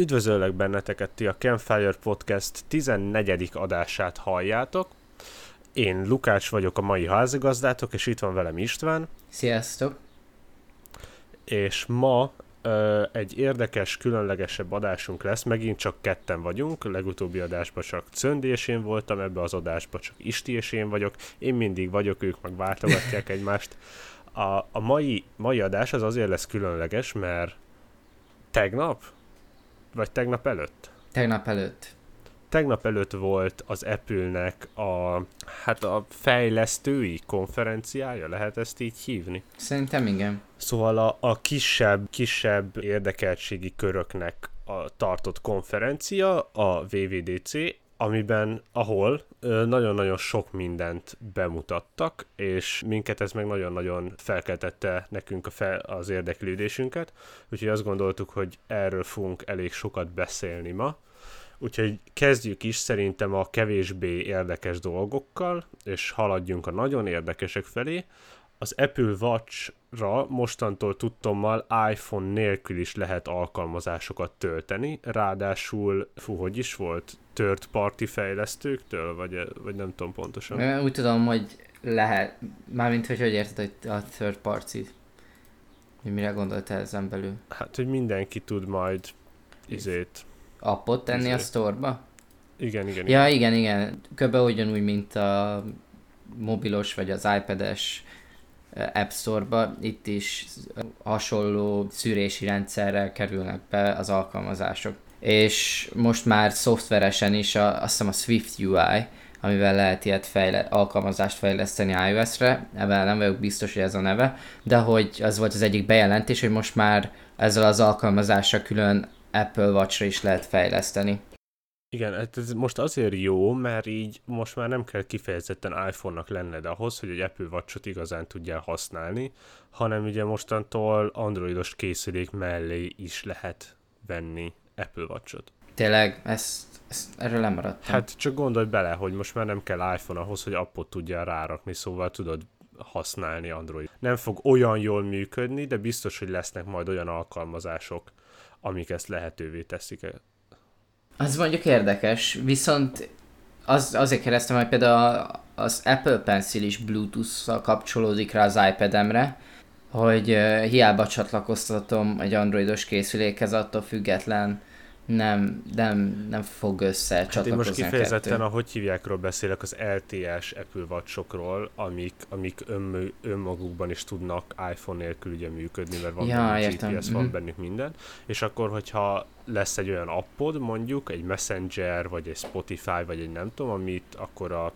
Üdvözöllek benneteket, ti a Campfire Podcast 14. adását halljátok. Én Lukács vagyok a mai házigazdátok, és itt van velem István. Sziasztok! És ma ö, egy érdekes, különlegesebb adásunk lesz. Megint csak ketten vagyunk, legutóbbi adásban csak Cöndi és én voltam, ebbe az adásban csak Isti és én vagyok. Én mindig vagyok, ők meg váltogatják egymást. A, a mai, mai adás az azért lesz különleges, mert tegnap, vagy tegnap előtt? Tegnap előtt. Tegnap előtt volt az Apple-nek a, hát a fejlesztői konferenciája, lehet ezt így hívni? Szerintem igen. Szóval a, a kisebb, kisebb érdekeltségi köröknek a tartott konferencia, a VVDC, amiben, ahol nagyon-nagyon sok mindent bemutattak, és minket ez meg nagyon-nagyon felkeltette nekünk a fel, az érdeklődésünket, úgyhogy azt gondoltuk, hogy erről fogunk elég sokat beszélni ma. Úgyhogy kezdjük is szerintem a kevésbé érdekes dolgokkal, és haladjunk a nagyon érdekesek felé. Az Apple Watch-ra mostantól tudtommal iPhone nélkül is lehet alkalmazásokat tölteni, ráadásul, fú, hogy is volt, third party fejlesztőktől, vagy, vagy nem tudom pontosan. Úgy tudom, hogy lehet, mármint hogy hogy érted hogy a third party hogy mire gondoltál ezen belül? Hát, hogy mindenki tud majd izét. Appot tenni a Ezért. sztorba? Igen, igen, igen. Ja, igen, igen. Kb. ugyanúgy, mint a mobilos vagy az iPad-es App Store-ba, itt is hasonló szűrési rendszerrel kerülnek be az alkalmazások. És most már szoftveresen is a, azt hiszem a Swift UI, amivel lehet ilyet fejle- alkalmazást fejleszteni iOS-re, ebben nem vagyok biztos, hogy ez a neve, de hogy az volt az egyik bejelentés, hogy most már ezzel az alkalmazással külön Apple Watch-ra is lehet fejleszteni. Igen, hát ez most azért jó, mert így most már nem kell kifejezetten iPhone-nak lenned ahhoz, hogy egy Apple Watch-ot igazán tudjál használni, hanem ugye mostantól androidos készülék mellé is lehet venni Apple Watch-ot. Tényleg, ezt, ezt erről nem maradtam. Hát csak gondolj bele, hogy most már nem kell iPhone ahhoz, hogy appot tudjál rárakni, szóval tudod használni Android. Nem fog olyan jól működni, de biztos, hogy lesznek majd olyan alkalmazások, amik ezt lehetővé teszik. Az mondjuk érdekes, viszont az, azért kérdeztem, hogy például az Apple Pencil is Bluetooth-szal kapcsolódik rá az iPad-emre, hogy hiába csatlakoztatom egy androidos készülékhez, attól független nem, nem, nem fog össze Hát én most kifejezetten, kettő. a hogy hívjákról beszélek, az LTS Apple watch amik, amik ön, önmagukban is tudnak iPhone nélkül ugye működni, mert van Ja, bennük értem, GPS, van mhm. bennük minden, és akkor, hogyha lesz egy olyan appod, mondjuk, egy Messenger, vagy egy Spotify, vagy egy nem tudom, amit akkor a,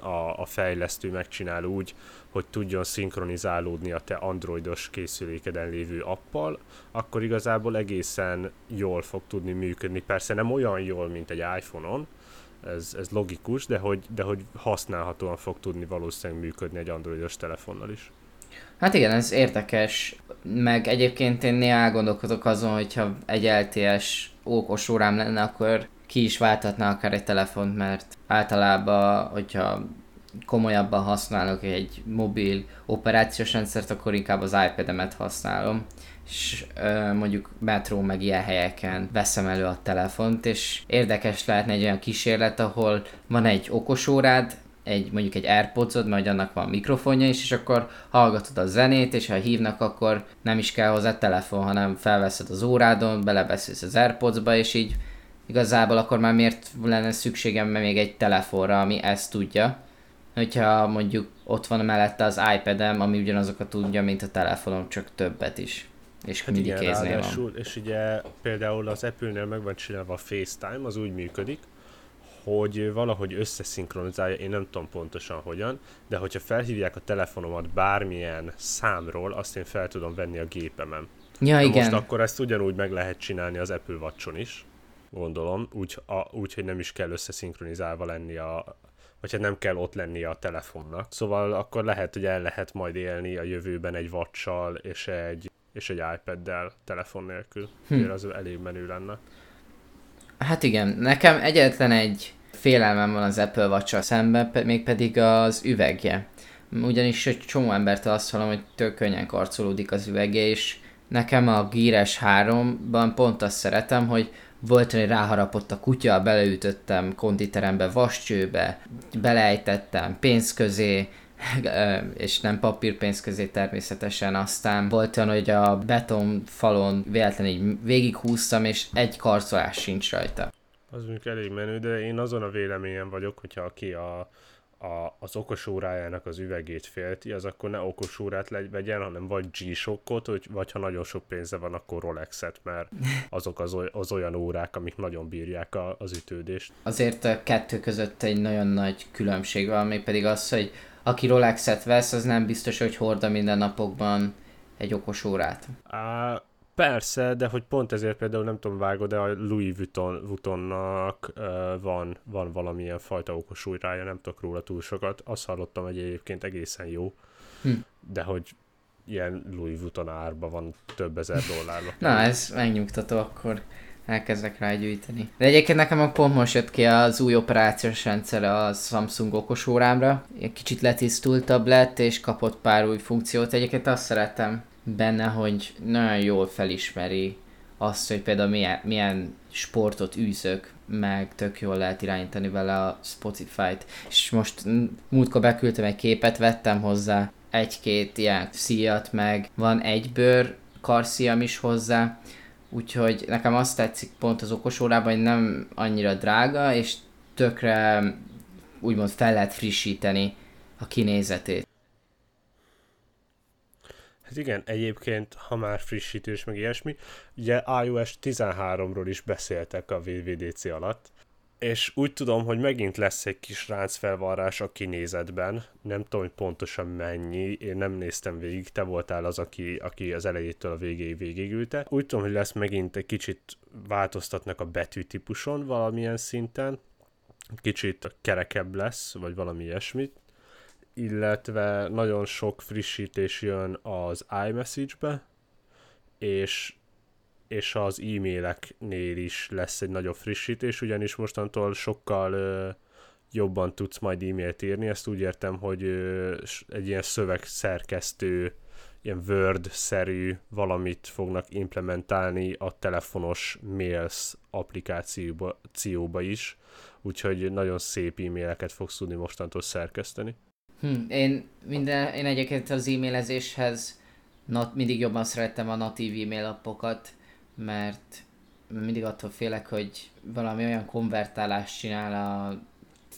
a, a fejlesztő megcsinál úgy, hogy tudjon szinkronizálódni a te androidos készülékeden lévő appal, akkor igazából egészen jól fog tudni működni. Persze nem olyan jól, mint egy iPhone-on, ez, ez logikus, de hogy, de hogy használhatóan fog tudni valószínűleg működni egy androidos telefonnal is. Hát igen, ez érdekes, meg egyébként én néha elgondolkodok azon, hogyha egy LTS ókos órám lenne, akkor ki is váltatná akár egy telefont, mert általában, hogyha komolyabban használok egy mobil operációs rendszert, akkor inkább az iPad-emet használom és ö, mondjuk metró meg ilyen helyeken veszem elő a telefont, és érdekes lehetne egy olyan kísérlet, ahol van egy okosórád, egy mondjuk egy Airpodsod, majd annak van mikrofonja is, és akkor hallgatod a zenét, és ha hívnak, akkor nem is kell hozzá telefon, hanem felveszed az órádon, belebeszélsz az Airpodsba, és így igazából akkor már miért lenne szükségem még egy telefonra, ami ezt tudja. Hogyha mondjuk ott van mellette az iPad-em, ami ugyanazokat tudja, mint a telefonom, csak többet is. És Hát mindig igen, kéznél van. ráadásul, és ugye például az Apple-nél meg van csinálva a FaceTime, az úgy működik, hogy valahogy összeszinkronizálja, én nem tudom pontosan hogyan, de hogyha felhívják a telefonomat bármilyen számról, azt én fel tudom venni a gépemen. Ja, Na igen. Most akkor ezt ugyanúgy meg lehet csinálni az Apple watch is, gondolom, úgy, a, úgy, hogy nem is kell összeszinkronizálva lenni a vagy hát nem kell ott lennie a telefonnak. Szóval akkor lehet, hogy el lehet majd élni a jövőben egy watch és egy, és egy iPad-del telefon nélkül. Hm. Az elég menő lenne. Hát igen, nekem egyetlen egy félelmem van az Apple watch szemben, pe- mégpedig az üvegje. Ugyanis egy csomó embertől azt hallom, hogy tök könnyen karcolódik az üvegje, és nekem a Gear S3-ban pont azt szeretem, hogy volt, hogy ráharapott a kutya, beleütöttem konditerembe, vascsőbe, beleejtettem pénz közé, és nem papírpénz közé természetesen. Aztán volt olyan, hogy a betonfalon véletlenül így végighúztam, és egy karcolás sincs rajta. Az mondjuk elég menő, de én azon a véleményen vagyok, hogyha aki a a, az okos órájának az üvegét félti, az akkor ne okos órát vegyen, hanem vagy G-Shockot, vagy, vagy ha nagyon sok pénze van, akkor Rolexet, mert azok az, oly, az olyan órák, amik nagyon bírják a, az ütődést. Azért a kettő között egy nagyon nagy különbség van, még pedig az, hogy aki Rolexet vesz, az nem biztos, hogy horda minden napokban egy okos órát. Á, Persze, de hogy pont ezért például nem tudom vágod, de a Louis Vuitton, Vuittonnak uh, van, van valamilyen fajta okos újrája, nem tudok róla túl sokat. Azt hallottam, hogy egyébként egészen jó, hm. de hogy ilyen Louis Vuitton árba van több ezer dollárnak. Na, ez megnyugtató, akkor elkezdek rá gyűjteni. De egyébként nekem a pont most jött ki az új operációs rendszer a Samsung okos órámra. Egy kicsit letisztultabb lett, és kapott pár új funkciót. Egyébként azt szeretem benne, hogy nagyon jól felismeri azt, hogy például milyen, milyen sportot űzök, meg tök jól lehet irányítani vele a Spotify-t. És most múltkor beküldtem egy képet, vettem hozzá egy-két ilyen szíjat, meg van egy bőr karszíjam is hozzá, úgyhogy nekem azt tetszik pont az okos órában, hogy nem annyira drága, és tökre úgymond fel lehet frissíteni a kinézetét. Hát igen, egyébként, ha már frissítés, meg ilyesmi, ugye iOS 13-ról is beszéltek a VVDC alatt, és úgy tudom, hogy megint lesz egy kis ráncfelvarrás a kinézetben, nem tudom, hogy pontosan mennyi, én nem néztem végig, te voltál az, aki, aki az elejétől a végéig végigülte. Úgy tudom, hogy lesz megint egy kicsit változtatnak a betűtípuson valamilyen szinten, kicsit kerekebb lesz, vagy valami ilyesmit, illetve nagyon sok frissítés jön az iMessage-be, és, és az e-maileknél is lesz egy nagyobb frissítés, ugyanis mostantól sokkal ö, jobban tudsz majd e-mailt írni, ezt úgy értem, hogy ö, egy ilyen szövegszerkesztő, ilyen Word-szerű valamit fognak implementálni a telefonos Mails applikációba is, úgyhogy nagyon szép e-maileket fogsz tudni mostantól szerkeszteni. Hm, én, minden, én egyébként az e-mailezéshez not, mindig jobban szerettem a natív e-mail appokat, mert mindig attól félek, hogy valami olyan konvertálást csinál a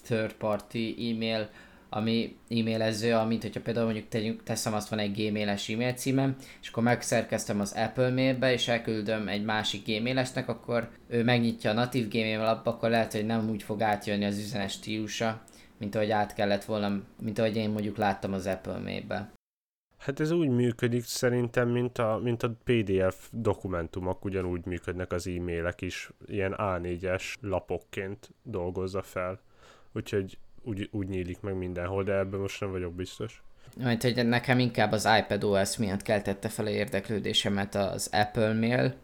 third party e-mail, ami e-mailező, amint hogyha például mondjuk tegyünk, teszem azt van egy gmail-es e-mail címem, és akkor megszerkeztem az Apple mailbe, és elküldöm egy másik gmail akkor ő megnyitja a natív gmail alap, akkor lehet, hogy nem úgy fog átjönni az üzenet stílusa, mint ahogy át kellett volna, mint ahogy én mondjuk láttam az Apple Mail-be. Hát ez úgy működik szerintem, mint a, mint a PDF dokumentumok, ugyanúgy működnek az e-mailek is, ilyen A4-es lapokként dolgozza fel. Úgyhogy úgy, úgy nyílik meg mindenhol, de ebben most nem vagyok biztos. Mert hogy nekem inkább az iPad OS miatt keltette fel a érdeklődésemet az Apple Mail,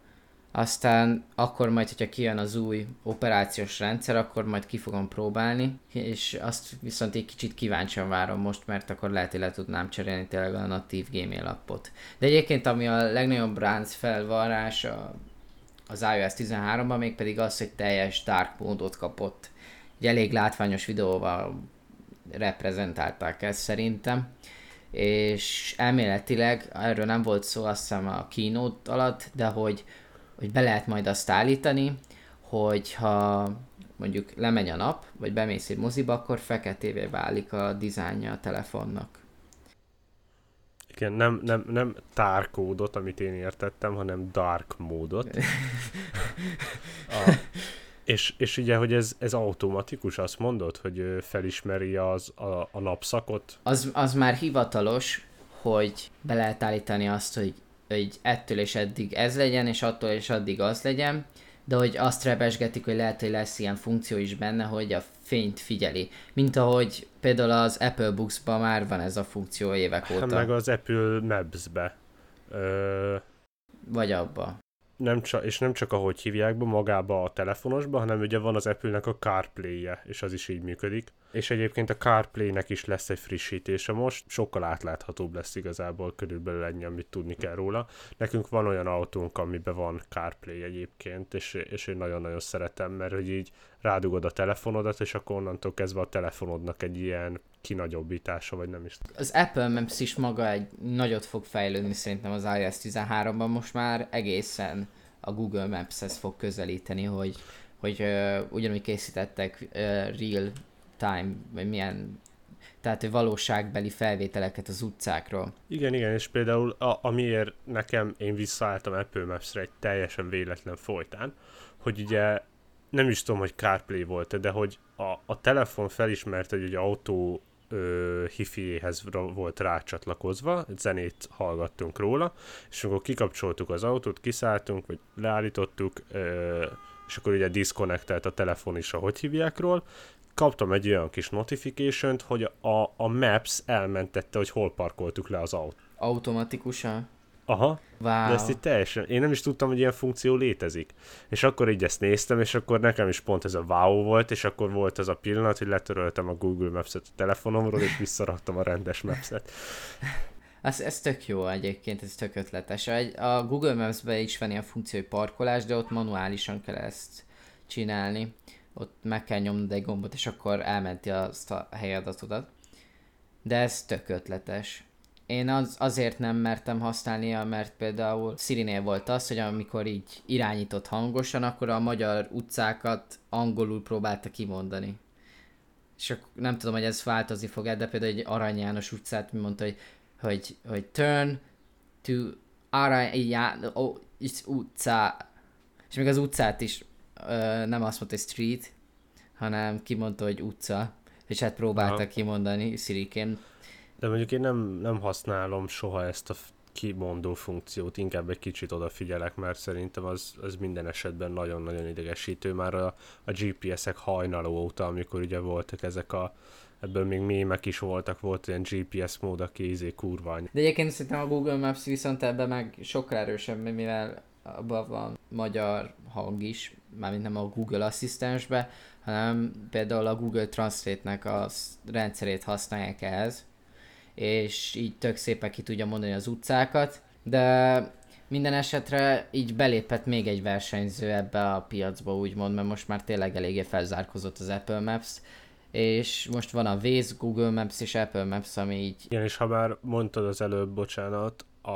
aztán akkor majd, hogyha kijön az új operációs rendszer, akkor majd ki fogom próbálni, és azt viszont egy kicsit kíváncsian várom most, mert akkor lehet, hogy le tudnám cserélni tényleg a natív Gmail appot. De egyébként, ami a legnagyobb ránc felvarrás az iOS 13-ban, még pedig az, hogy teljes dark módot kapott. Egy elég látványos videóval reprezentálták ezt szerintem és elméletileg, erről nem volt szó azt hiszem a keynote alatt, de hogy hogy be lehet majd azt állítani, hogyha mondjuk lemegy a nap, vagy bemész egy moziba, akkor feketévé válik a dizájnja a telefonnak. Igen, nem, nem, nem tárkódot, amit én értettem, hanem dark módot. a, és, és ugye, hogy ez, ez automatikus, azt mondod, hogy felismeri az, a, a napszakot? Az, az már hivatalos, hogy be lehet állítani azt, hogy hogy ettől és eddig ez legyen, és attól és addig az legyen, de hogy azt rebesgetik, hogy lehet, hogy lesz ilyen funkció is benne, hogy a fényt figyeli. Mint ahogy például az Apple Books-ban már van ez a funkció évek óta. Meg az Apple Maps-be. Ö... Vagy abba. Nem csak, és nem csak ahogy hívják be magába a telefonosba, hanem ugye van az Apple-nek a CarPlay-je, és az is így működik. És egyébként a CarPlay-nek is lesz egy frissítése most, sokkal átláthatóbb lesz igazából körülbelül ennyi, amit tudni kell róla. Nekünk van olyan autónk, amiben van CarPlay egyébként, és, és én nagyon-nagyon szeretem, mert hogy így rádugod a telefonodat, és akkor onnantól kezdve a telefonodnak egy ilyen kinagyobbítása, vagy nem is. Az Apple Maps is maga egy nagyot fog fejlődni szerintem az iOS 13-ban, most már egészen a Google Maps-hez fog közelíteni, hogy, hogy uh, ugyanúgy készítettek uh, real time, vagy milyen tehát valóságbeli felvételeket az utcákról. Igen, igen, és például a, amiért nekem én visszaálltam Apple Maps-re egy teljesen véletlen folytán, hogy ugye nem is tudom, hogy CarPlay volt de hogy a, a telefon felismerte, hogy egy autó ö, hifiéhez volt rácsatlakozva, zenét hallgattunk róla, és akkor kikapcsoltuk az autót, kiszálltunk, vagy leállítottuk, ö, és akkor ugye disconnectelt a telefon is, ahogy hívják ról, kaptam egy olyan kis notification hogy a, a Maps elmentette, hogy hol parkoltuk le az autót. Automatikusan? Aha. Wow. De ezt így teljesen, én nem is tudtam, hogy ilyen funkció létezik. És akkor így ezt néztem, és akkor nekem is pont ez a wow volt, és akkor volt az a pillanat, hogy letöröltem a Google Maps-et a telefonomról, és visszaraktam a rendes Maps-et. Ez, ez tök jó egyébként, ez tök ötletes. A Google Maps-ben is van ilyen funkció, hogy parkolás, de ott manuálisan kell ezt csinálni. Ott meg kell nyomnod egy gombot, és akkor elmenti azt a helyadatodat. De ez tök ötletes. Én az, azért nem mertem használni, mert például Sirinél volt az, hogy amikor így irányított hangosan, akkor a magyar utcákat angolul próbálta kimondani. És akkor nem tudom, hogy ez változni fog de például egy Arany János utcát mi mondta, hogy, hogy, hogy turn to Arany János oh, utca. És még az utcát is ö, nem azt mondta, hogy street, hanem kimondta, hogy utca. És hát próbálta Aha. kimondani Siriként de mondjuk én nem, nem használom soha ezt a kimondó funkciót, inkább egy kicsit odafigyelek, mert szerintem az, az minden esetben nagyon-nagyon idegesítő. Már a, a GPS-ek hajnaló óta, amikor ugye voltak ezek a ebből még mémek is voltak, volt ilyen GPS mód, aki izé kurvány. De egyébként szerintem a Google Maps viszont ebben meg sokkal erősebb, mivel abban van magyar hang is, mármint nem a Google asszisztensbe, hanem például a Google Translate-nek a rendszerét használják ehhez, és így tök szépen ki tudja mondani az utcákat, de minden esetre így belépett még egy versenyző ebbe a piacba, úgymond, mert most már tényleg eléggé felzárkozott az Apple Maps, és most van a Waze, Google Maps és Apple Maps, ami így... Igen, és ha már mondtad az előbb, bocsánat, a,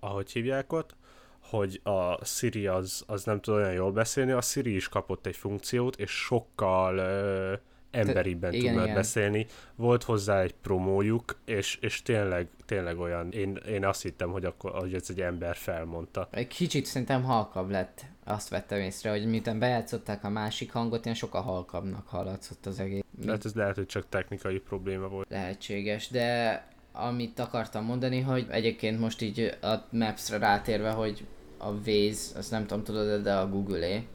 ahogy hívják ott, hogy a Siri az, az nem tud olyan jól beszélni, a Siri is kapott egy funkciót, és sokkal uh, emberiben tud már beszélni. Volt hozzá egy promójuk, és, és tényleg, tényleg olyan, én, én azt hittem, hogy, akkor, hogy ez egy ember felmondta. Egy kicsit szerintem halkabb lett, azt vettem észre, hogy miután bejátszották a másik hangot, ilyen sokkal halkabbnak hallatszott az egész. Hát ez lehet, hogy csak technikai probléma volt. Lehetséges, de amit akartam mondani, hogy egyébként most így a Maps-re rátérve, hogy a Waze, azt nem tudom, tudod, de a Google-é,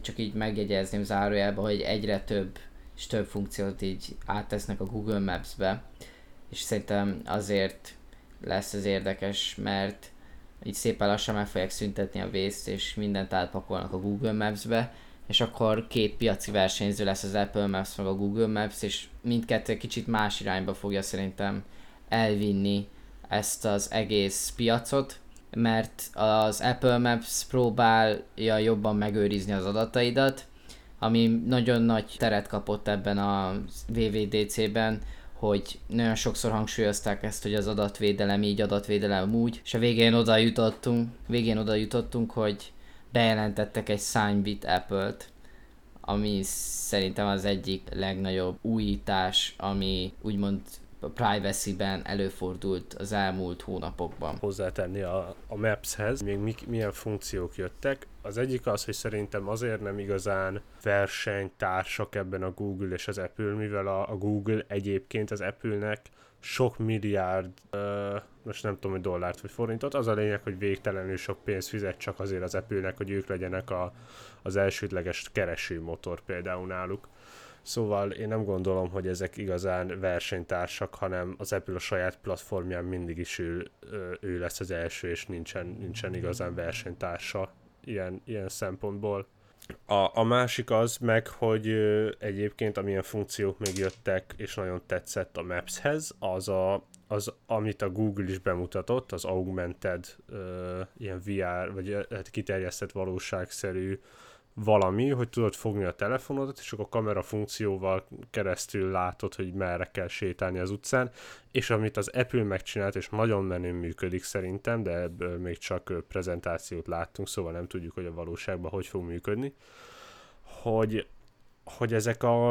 csak így megjegyezném zárójelbe, hogy egyre több és több funkciót így áttesznek a Google Maps-be, és szerintem azért lesz ez érdekes, mert így szépen lassan meg fogják szüntetni a vészt, és mindent átpakolnak a Google Maps-be, és akkor két piaci versenyző lesz az Apple Maps meg a Google Maps, és mindkettő kicsit más irányba fogja szerintem elvinni ezt az egész piacot, mert az Apple Maps próbálja jobban megőrizni az adataidat, ami nagyon nagy teret kapott ebben a VVDC-ben, hogy nagyon sokszor hangsúlyozták ezt, hogy az adatvédelem így, adatvédelem úgy, és a végén oda jutottunk, végén oda jutottunk, hogy bejelentettek egy Signbit Apple-t, ami szerintem az egyik legnagyobb újítás, ami úgymond privacy-ben előfordult az elmúlt hónapokban. Hozzátenni a, a Maps-hez, még mi, milyen funkciók jöttek. Az egyik az, hogy szerintem azért nem igazán versenytársak ebben a Google és az Apple, mivel a, a Google egyébként az Apple-nek sok milliárd, uh, most nem tudom, hogy dollárt vagy forintot, az a lényeg, hogy végtelenül sok pénzt fizet csak azért az Apple-nek, hogy ők legyenek a, az elsődleges keresőmotor például náluk Szóval én nem gondolom, hogy ezek igazán versenytársak, hanem az Apple a saját platformján mindig is ő, ő lesz az első, és nincsen, nincsen igazán versenytársa ilyen, ilyen szempontból. A, a másik az meg, hogy egyébként amilyen funkciók még jöttek, és nagyon tetszett a Maps-hez, az a, az, amit a Google is bemutatott, az augmented, uh, ilyen VR, vagy hát kiterjesztett valóságszerű valami, hogy tudod fogni a telefonodat, és akkor a kamera funkcióval keresztül látod, hogy merre kell sétálni az utcán, és amit az Apple megcsinált, és nagyon menően működik szerintem, de ebből még csak prezentációt láttunk, szóval nem tudjuk, hogy a valóságban hogy fog működni, hogy, hogy ezek a,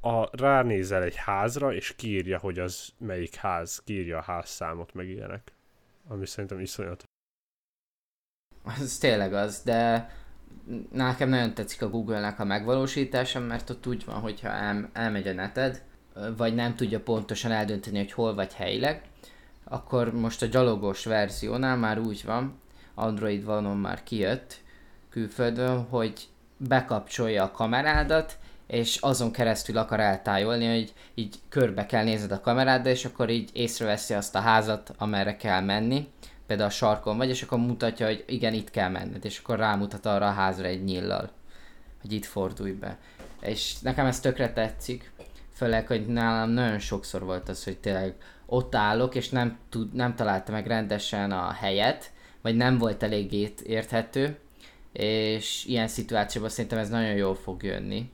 a ránézel egy házra, és kiírja, hogy az melyik ház, kiírja a házszámot, meg ilyenek. Ami szerintem iszonyat. Az tényleg az, de nekem nagyon tetszik a Google-nek a megvalósítása, mert ott úgy van, hogyha el, elmegy a neted, vagy nem tudja pontosan eldönteni, hogy hol vagy helyileg, akkor most a gyalogos verziónál már úgy van, Android vanon már kijött külföldön, hogy bekapcsolja a kamerádat, és azon keresztül akar eltájolni, hogy így körbe kell nézned a kamerádat, és akkor így észreveszi azt a házat, amerre kell menni, például a sarkon vagy, és akkor mutatja, hogy igen, itt kell menned, és akkor rámutat arra a házra egy nyillal, hogy itt fordulj be. És nekem ez tökre tetszik, főleg, hogy nálam nagyon sokszor volt az, hogy tényleg ott állok, és nem, tud, nem találta meg rendesen a helyet, vagy nem volt eléggé érthető, és ilyen szituációban szerintem ez nagyon jól fog jönni.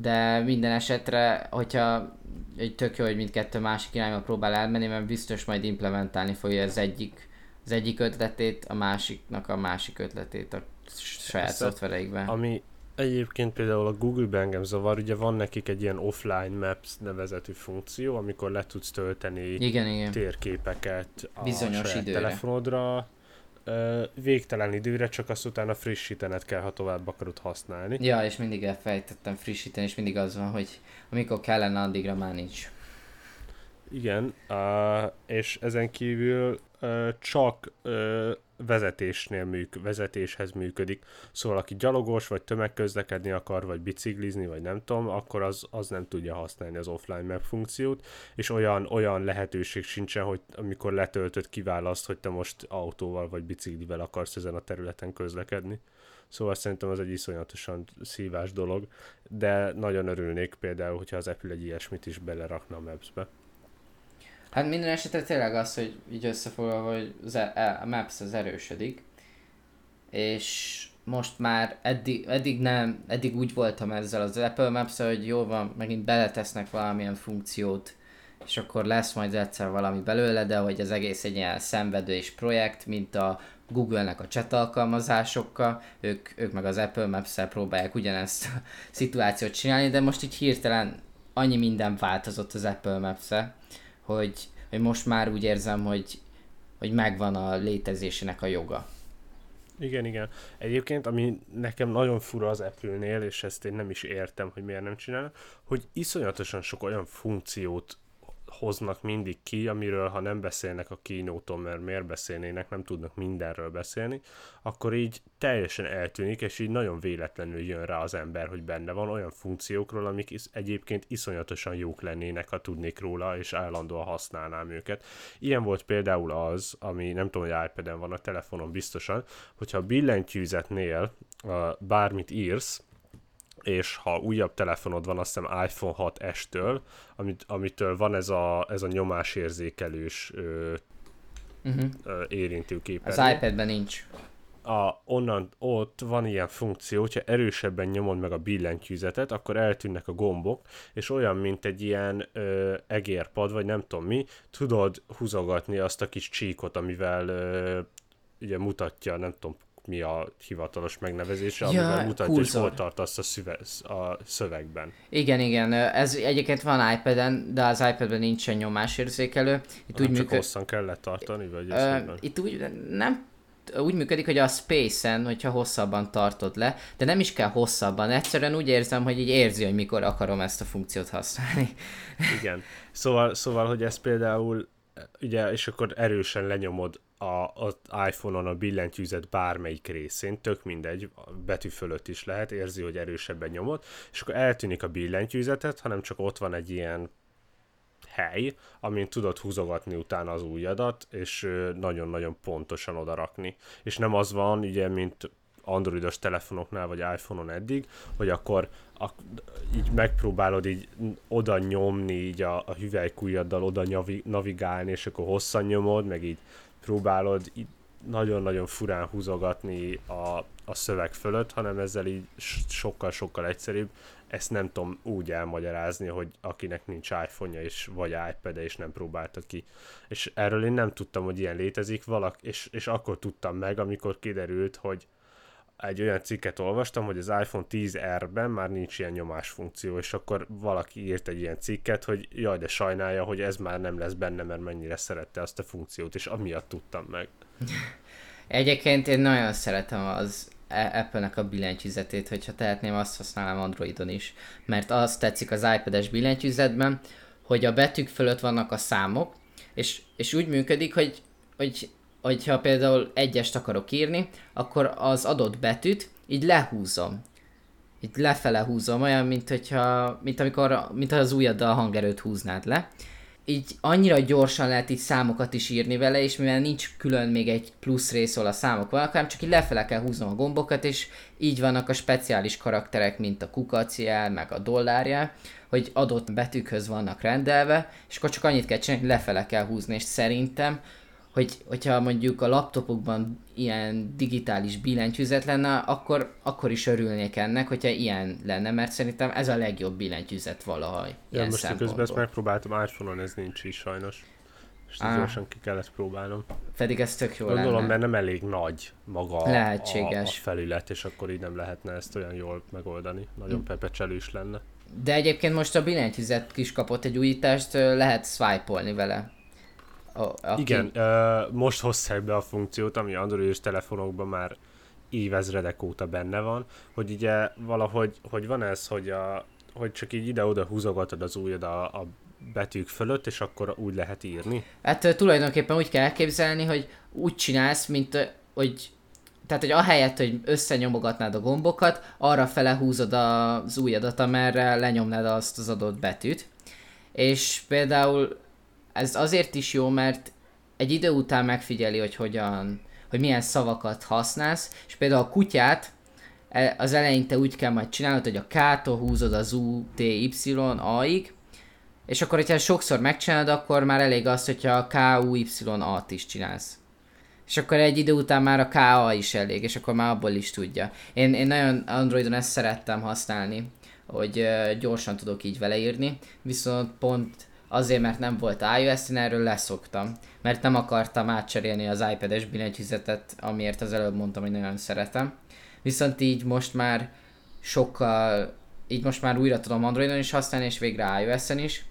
De minden esetre, hogyha egy tök jó, hogy mindkettő másik irányba próbál elmenni, mert biztos majd implementálni fogja az egyik, az egyik ötletét, a másiknak a másik ötletét a saját Ezt szoftvereikben. Ami egyébként például a Google-ben engem zavar, ugye van nekik egy ilyen offline maps nevezetű funkció, amikor le tudsz tölteni igen, igen. térképeket a Bizonyos saját időre. telefonodra, végtelen időre, csak azt utána frissítened kell, ha tovább akarod használni. Ja, és mindig elfejtettem frissíteni, és mindig az van, hogy amikor kellene, addigra már nincs. Igen, és ezen kívül csak vezetésnél műk, vezetéshez működik. Szóval aki gyalogos, vagy tömegközlekedni akar, vagy biciklizni, vagy nem tudom, akkor az, az nem tudja használni az offline map funkciót, és olyan, olyan lehetőség sincsen, hogy amikor letöltöd, kiválaszt, hogy te most autóval vagy biciklivel akarsz ezen a területen közlekedni. Szóval szerintem az egy iszonyatosan szívás dolog, de nagyon örülnék például, hogyha az Apple egy ilyesmit is belerakna a Maps-be. Hát minden esetre tényleg az, hogy így összefoglalva, hogy e- a Maps az erősödik, és most már eddig, eddig nem, eddig úgy voltam ezzel az Apple maps hogy jó van, megint beletesznek valamilyen funkciót, és akkor lesz majd egyszer valami belőle, de hogy az egész egy ilyen szenvedő és projekt, mint a Google-nek a chat alkalmazásokkal, ők, ők meg az Apple maps próbálják ugyanezt a szituációt csinálni, de most így hirtelen annyi minden változott az Apple maps hogy, hogy most már úgy érzem, hogy, hogy megvan a létezésének a joga. Igen, igen. Egyébként, ami nekem nagyon fura az Apple-nél, és ezt én nem is értem, hogy miért nem csinálnak, hogy iszonyatosan sok olyan funkciót hoznak mindig ki, amiről ha nem beszélnek a kínóton, mert miért beszélnének, nem tudnak mindenről beszélni, akkor így teljesen eltűnik, és így nagyon véletlenül jön rá az ember, hogy benne van olyan funkciókról, amik is, egyébként iszonyatosan jók lennének, ha tudnék róla, és állandóan használnám őket. Ilyen volt például az, ami nem tudom, hogy iPad-en van a telefonon biztosan, hogyha a billentyűzetnél uh, bármit írsz, és ha újabb telefonod van, azt hiszem iPhone 6S-től, amit, amitől van ez a, ez a nyomásérzékelős ö, uh-huh. ö, érintőképernyő. Az iPad-ben nincs. A, onnan ott van ilyen funkció, hogyha erősebben nyomod meg a billentyűzetet, akkor eltűnnek a gombok, és olyan, mint egy ilyen ö, egérpad, vagy nem tudom mi, tudod húzogatni azt a kis csíkot, amivel ö, ugye mutatja, nem tudom, mi a hivatalos megnevezése, ja, amivel mutatja, hogy hol tartasz a, szüve, a szövegben. Igen, igen, ez egyébként van iPad-en, de az iPad-ben nincsen nyomásérzékelő. Itt úgy csak működ... hosszan kellett tartani, vagy uh, Itt úgy nem úgy működik, hogy a Space-en, hogyha hosszabban tartod le, de nem is kell hosszabban, egyszerűen úgy érzem, hogy így érzi, hogy mikor akarom ezt a funkciót használni. Igen. Szóval, szóval hogy ez például ugye, és akkor erősen lenyomod a, az iPhone-on a billentyűzet bármelyik részén, tök mindegy, a betű fölött is lehet, érzi, hogy erősebben nyomod, és akkor eltűnik a billentyűzetet, hanem csak ott van egy ilyen hely, amin tudod húzogatni utána az ujjadat, és nagyon-nagyon pontosan odarakni. És nem az van, ugye, mint androidos telefonoknál, vagy iPhone-on eddig, hogy akkor a, így megpróbálod így oda nyomni így a, a hüvelykujjaddal, oda navigálni, és akkor hosszan nyomod, meg így próbálod nagyon-nagyon furán húzogatni a, a szöveg fölött, hanem ezzel így sokkal-sokkal egyszerűbb. Ezt nem tudom úgy elmagyarázni, hogy akinek nincs iPhone-ja és vagy iPad-e és nem próbálta ki. És erről én nem tudtam, hogy ilyen létezik, valak, és, és akkor tudtam meg, amikor kiderült, hogy egy olyan cikket olvastam, hogy az iPhone 10R-ben már nincs ilyen nyomás funkció, és akkor valaki írt egy ilyen cikket, hogy jaj, de sajnálja, hogy ez már nem lesz benne, mert mennyire szerette azt a funkciót, és amiatt tudtam meg. Egyébként én nagyon szeretem az Apple-nek a billentyűzetét, hogyha tehetném, azt használom Androidon is, mert azt tetszik az iPad-es billentyűzetben, hogy a betűk fölött vannak a számok, és, és úgy működik, hogy, hogy hogyha például egyest akarok írni, akkor az adott betűt így lehúzom. Így lefele húzom, olyan, mint, hogyha, mint amikor mint az ujjaddal a hangerőt húznád le. Így annyira gyorsan lehet így számokat is írni vele, és mivel nincs külön még egy plusz rész, ahol a számok vannak, hanem csak így lefele kell húznom a gombokat, és így vannak a speciális karakterek, mint a kukacjel, meg a dollárjel, hogy adott betűkhöz vannak rendelve, és akkor csak annyit kell csinálni, hogy lefele kell húzni, és szerintem hogy, hogyha mondjuk a laptopokban ilyen digitális billentyűzet lenne, akkor, akkor is örülnék ennek, hogyha ilyen lenne, mert szerintem ez a legjobb billentyűzet valaha. Ja, most közben ezt megpróbáltam, iPhone-on ez nincs is sajnos. És ah. gyorsan ki kellett próbálnom. Pedig ez tök jó Gondolom, lenne. mert nem elég nagy maga Lehetséges. A, a felület, és akkor így nem lehetne ezt olyan jól megoldani. Nagyon hm. pepecselős lenne. De egyébként most a billentyűzet is kapott egy újítást, lehet swipe-olni vele. A, aki... Igen, uh, most hozták be a funkciót, ami androidos telefonokban már évezredek óta benne van, hogy ugye valahogy, hogy van ez, hogy, a, hogy csak így ide-oda húzogatod az ujjad a, a betűk fölött, és akkor úgy lehet írni? Hát tulajdonképpen úgy kell elképzelni, hogy úgy csinálsz, mint hogy tehát, hogy ahelyett, hogy összenyomogatnád a gombokat, arra fele húzod az ujjadat, amerre lenyomnád azt az adott betűt. És például ez azért is jó, mert egy idő után megfigyeli, hogy hogyan, hogy milyen szavakat használsz, és például a kutyát e, az eleinte úgy kell majd csinálnod, hogy a K-tól húzod az U, T, Y, A-ig, és akkor, hogyha sokszor megcsinálod, akkor már elég az, hogyha a K, U, Y, A-t is csinálsz. És akkor egy idő után már a KA is elég, és akkor már abból is tudja. Én, én nagyon Androidon ezt szerettem használni, hogy gyorsan tudok így vele írni, viszont pont azért, mert nem volt iOS, én erről leszoktam. Mert nem akartam átcserélni az iPad-es billentyűzetet, amiért az előbb mondtam, hogy nagyon szeretem. Viszont így most már sokkal, így most már újra tudom Androidon is használni, és végre iOS-en is.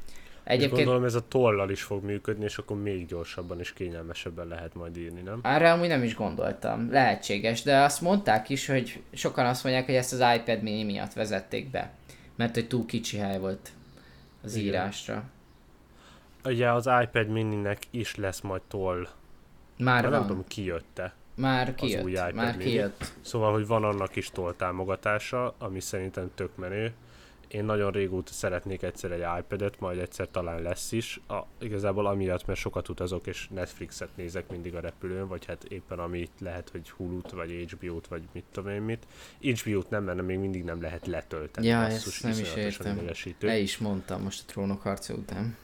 Egyébként... És gondolom ez a tollal is fog működni, és akkor még gyorsabban és kényelmesebben lehet majd írni, nem? Erre amúgy nem is gondoltam. Lehetséges, de azt mondták is, hogy sokan azt mondják, hogy ezt az iPad mini miatt vezették be. Mert hogy túl kicsi hely volt az Igen. írásra. Ugye az iPad mininek is lesz majd toll. Már van. Nem tudom, kijött-e. Már kijött, az új iPad már mini. kijött. Szóval, hogy van annak is toll támogatása, ami szerintem tök menő. Én nagyon régóta szeretnék egyszer egy iPad-et, majd egyszer talán lesz is. A, igazából amiatt, mert sokat utazok és Netflixet nézek mindig a repülőn, vagy hát éppen amit lehet, hogy Hulu-t, vagy HBO-t, vagy mit tudom én mit. HBO-t nem, mert még mindig nem lehet letölteni. Ja, ezt nem is értem. Le is mondtam most a trónok harca után.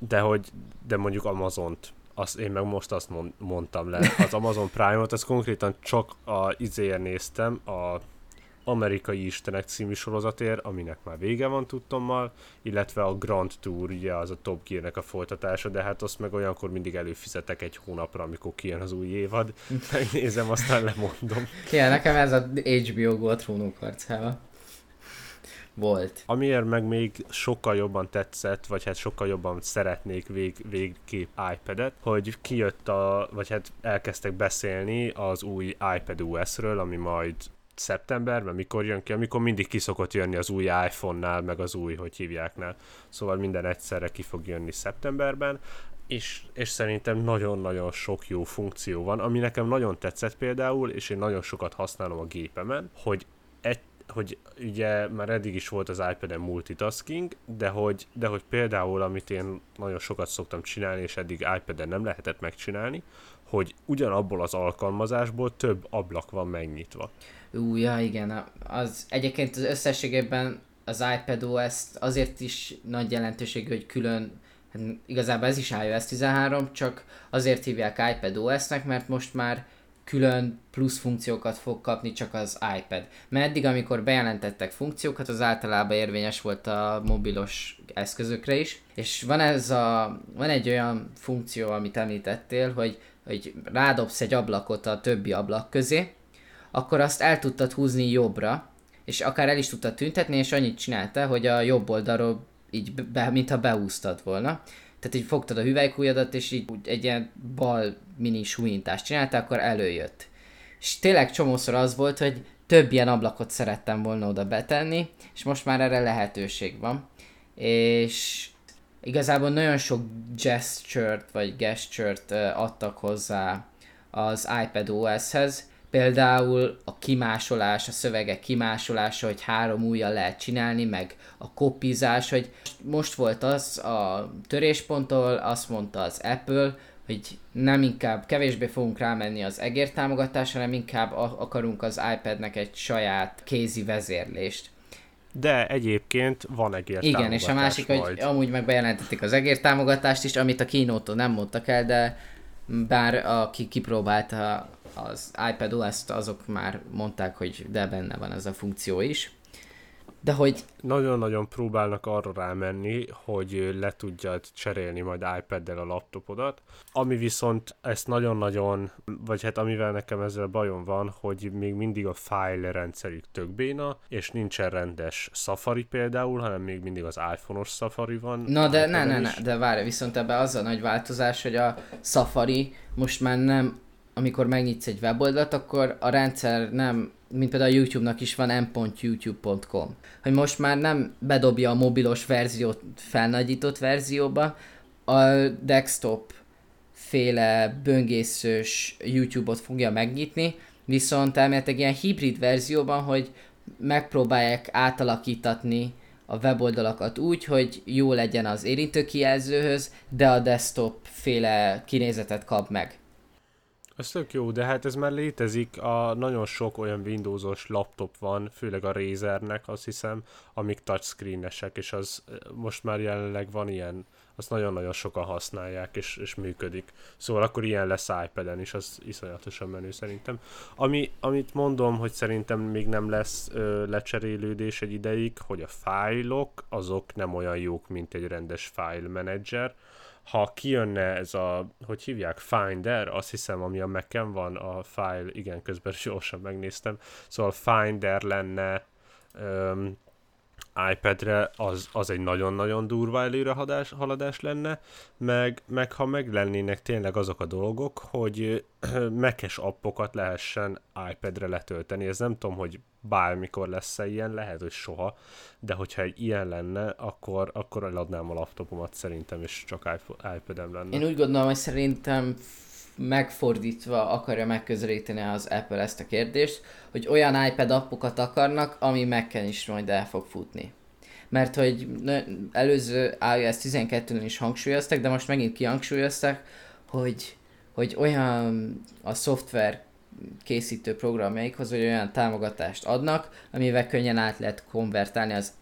De hogy, de mondjuk Amazont, azt, én meg most azt mond, mondtam le. Az Amazon Prime-ot, az konkrétan csak a izéért néztem, a Amerikai Istenek című sorozatért, aminek már vége van tudtommal, illetve a Grand Tour, ugye az a Top Gear-nek a folytatása, de hát azt meg olyankor mindig előfizetek egy hónapra, amikor kijön az új évad, megnézem, aztán lemondom. Ja, nekem ez a HBO Gold trónok volt. Amiért meg még sokkal jobban tetszett, vagy hát sokkal jobban szeretnék vég, végképp iPad-et, hogy kijött a, vagy hát elkezdtek beszélni az új iPad OS-ről, ami majd szeptemberben, mikor jön ki, amikor mindig ki szokott jönni az új iPhone-nál, meg az új, hogy hívjáknál. Szóval minden egyszerre ki fog jönni szeptemberben, és, és szerintem nagyon-nagyon sok jó funkció van, ami nekem nagyon tetszett például, és én nagyon sokat használom a gépemen, hogy egy, hogy ugye már eddig is volt az iPad-en multitasking, de hogy, de hogy például, amit én nagyon sokat szoktam csinálni, és eddig iPad-en nem lehetett megcsinálni, hogy ugyanabból az alkalmazásból több ablak van megnyitva. Ú, ja, igen. Az, egyébként az összességében az iPad os azért is nagy jelentőségű, hogy külön hát igazából ez is iOS 13, csak azért hívják iPad OS-nek, mert most már külön plusz funkciókat fog kapni csak az iPad. Mert eddig, amikor bejelentettek funkciókat, az általában érvényes volt a mobilos eszközökre is, és van ez a, van egy olyan funkció, amit említettél, hogy, hogy rádobsz egy ablakot a többi ablak közé, akkor azt el tudtad húzni jobbra, és akár el is tudtad tüntetni, és annyit csinálta, hogy a jobb oldalról így, be, mintha beúsztad volna. Tehát így fogtad a hüvelykújadat, és így egy ilyen bal mini súlyintást csináltál, akkor előjött. És tényleg csomószor az volt, hogy több ilyen ablakot szerettem volna oda betenni, és most már erre lehetőség van. És igazából nagyon sok gesture-t vagy gesture-t adtak hozzá az iPad OS-hez, Például a kimásolás, a szövegek kimásolása, hogy három újjal lehet csinálni, meg a kopizás, hogy most volt az a törésponttól, azt mondta az Apple, hogy nem inkább kevésbé fogunk rámenni az egér támogatásra, hanem inkább akarunk az iPadnek egy saját kézi vezérlést. De egyébként van egér Igen, és a másik, majd. hogy amúgy meg bejelentették az egér támogatást is, amit a kínótól nem mondtak el, de bár aki kipróbálta az iPad OS-t, azok már mondták, hogy de benne van ez a funkció is. De hogy... Nagyon-nagyon próbálnak arra rámenni, hogy le tudjad cserélni majd iPad-del a laptopodat, ami viszont ezt nagyon-nagyon, vagy hát amivel nekem ezzel bajom van, hogy még mindig a file rendszerük tök béna, és nincsen rendes Safari például, hanem még mindig az iPhone-os Safari van. Na de ne, ne, ne, de várj, viszont ebbe az a nagy változás, hogy a Safari most már nem amikor megnyitsz egy weboldalt, akkor a rendszer nem, mint például a YouTube-nak is van m.youtube.com, hogy most már nem bedobja a mobilos verziót felnagyított verzióba, a desktop féle böngészős YouTube-ot fogja megnyitni, viszont elméletileg ilyen hibrid verzióban, hogy megpróbálják átalakítatni a weboldalakat úgy, hogy jó legyen az érintőkijelzőhöz, de a desktop féle kinézetet kap meg. Ez tök jó, de hát ez már létezik, a nagyon sok olyan Windowsos laptop van, főleg a Razernek azt hiszem, amik touchscreenesek, és az most már jelenleg van ilyen, azt nagyon-nagyon sokan használják, és, és működik. Szóval akkor ilyen lesz iPad-en is, az iszonyatosan menő szerintem. Ami, amit mondom, hogy szerintem még nem lesz ö, lecserélődés egy ideig, hogy a fájlok, azok nem olyan jók, mint egy rendes file manager, ha kijönne ez a, hogy hívják, Finder, azt hiszem, ami a mac van, a file, igen, közben gyorsan megnéztem, szóval Finder lenne um, iPad-re, az, az egy nagyon-nagyon durva előre haladás, lenne, meg, meg ha meg lennének tényleg azok a dolgok, hogy mekes appokat lehessen iPad-re letölteni. Ez nem tudom, hogy bármikor lesz-e ilyen, lehet, hogy soha, de hogyha egy ilyen lenne, akkor, akkor eladnám a laptopomat szerintem, és csak iPad-em lenne. Én úgy gondolom, hogy szerintem megfordítva akarja megközelíteni az Apple ezt a kérdést, hogy olyan iPad appokat akarnak, ami mac is majd el fog futni. Mert hogy előző iOS 12-nél is hangsúlyoztak, de most megint kihangsúlyoztak, hogy, hogy olyan a szoftver készítő programjaikhoz, hogy olyan támogatást adnak, amivel könnyen át lehet konvertálni az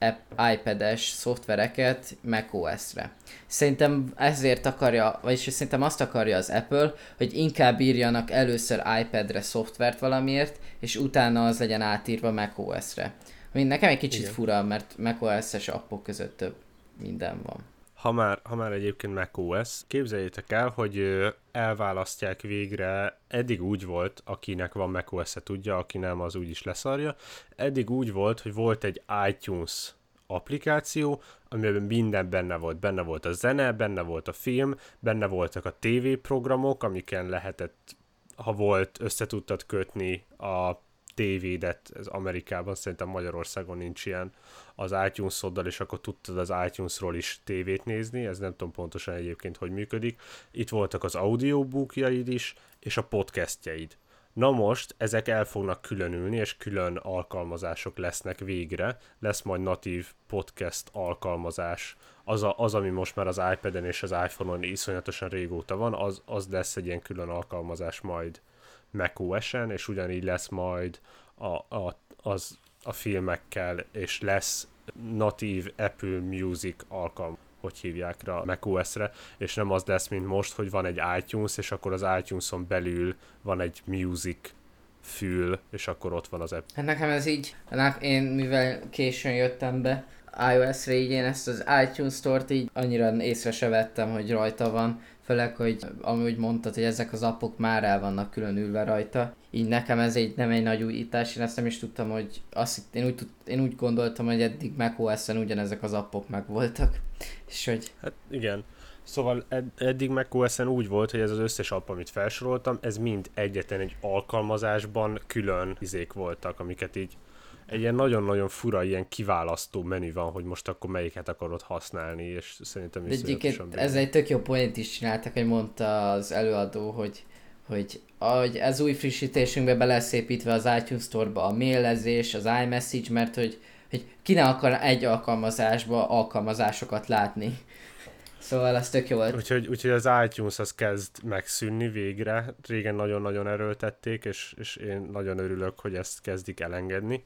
iPad-es szoftvereket macOS-re. Szerintem ezért akarja, vagyis szerintem azt akarja az Apple, hogy inkább írjanak először iPad-re szoftvert valamiért, és utána az legyen átírva macOS-re. Ami nekem egy kicsit Igen. fura, mert macOS-es appok között több minden van ha már, ha már egyébként macOS, képzeljétek el, hogy elválasztják végre, eddig úgy volt, akinek van macOS-e tudja, aki nem, az úgyis leszarja, eddig úgy volt, hogy volt egy iTunes applikáció, amiben minden benne volt. Benne volt a zene, benne volt a film, benne voltak a TV programok, amiken lehetett, ha volt, összetudtad kötni a tévédet, ez Amerikában, szerintem Magyarországon nincs ilyen az itunes és akkor tudtad az iTunes-ról is tévét nézni, ez nem tudom pontosan egyébként, hogy működik. Itt voltak az audiobookjaid is, és a podcastjaid. Na most ezek el fognak különülni, és külön alkalmazások lesznek végre. Lesz majd natív podcast alkalmazás. Az, a, az ami most már az iPad-en és az iPhone-on iszonyatosan régóta van, az, az lesz egy ilyen külön alkalmazás majd macOS-en, és ugyanígy lesz majd a, a, az, a filmekkel, és lesz natív Apple Music alkalmazás hogy hívják rá macOS-re, és nem az lesz, mint most, hogy van egy iTunes, és akkor az iTunes-on belül van egy music fül, és akkor ott van az app. Hát nekem ez így, én mivel későn jöttem be, iOS-re így én ezt az iTunes Store-t így annyira észre se vettem, hogy rajta van, főleg, hogy amúgy mondtad, hogy ezek az appok már el vannak különülve rajta. Így nekem ez egy, nem egy nagy újítás, én ezt nem is tudtam, hogy azt, én, úgy, tud, én úgy gondoltam, hogy eddig macOS-en ugyanezek az appok meg voltak. És hogy... Hát igen. Szóval ed- eddig macOS-en úgy volt, hogy ez az összes app, amit felsoroltam, ez mind egyetlen egy alkalmazásban külön izék voltak, amiket így egy ilyen nagyon-nagyon fura, ilyen kiválasztó menü van, hogy most akkor melyiket akarod használni, és szerintem is Egyébként ez egy tök jó point is csináltak, hogy mondta az előadó, hogy hogy ahogy ez új frissítésünkbe be lesz építve az iTunes Store-ba a mailezés, az iMessage, mert hogy, hogy ki ne akar egy alkalmazásba alkalmazásokat látni. Szóval ez tök jó volt. Úgyhogy, úgyhogy az iTunes az kezd megszűnni végre. Régen nagyon-nagyon erőltették, és, és én nagyon örülök, hogy ezt kezdik elengedni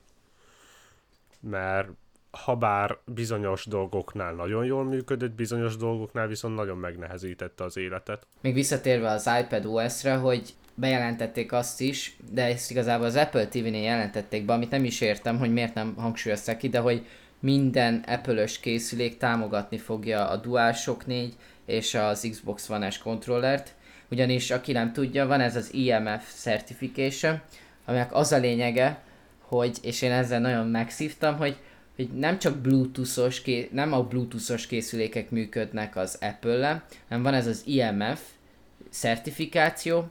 mert ha bár bizonyos dolgoknál nagyon jól működött, bizonyos dolgoknál viszont nagyon megnehezítette az életet. Még visszatérve az iPad OS-re, hogy bejelentették azt is, de ezt igazából az Apple TV-nél jelentették be, amit nem is értem, hogy miért nem hangsúlyozták ki, de hogy minden Apple-ös készülék támogatni fogja a DualShock 4 és az Xbox One S kontrollert, ugyanis aki nem tudja, van ez az EMF certification, aminek az a lényege, hogy, és én ezzel nagyon megszívtam, hogy, hogy nem csak bluetoothos, nem a bluetoothos készülékek működnek az Apple-le, hanem van ez az IMF certifikáció,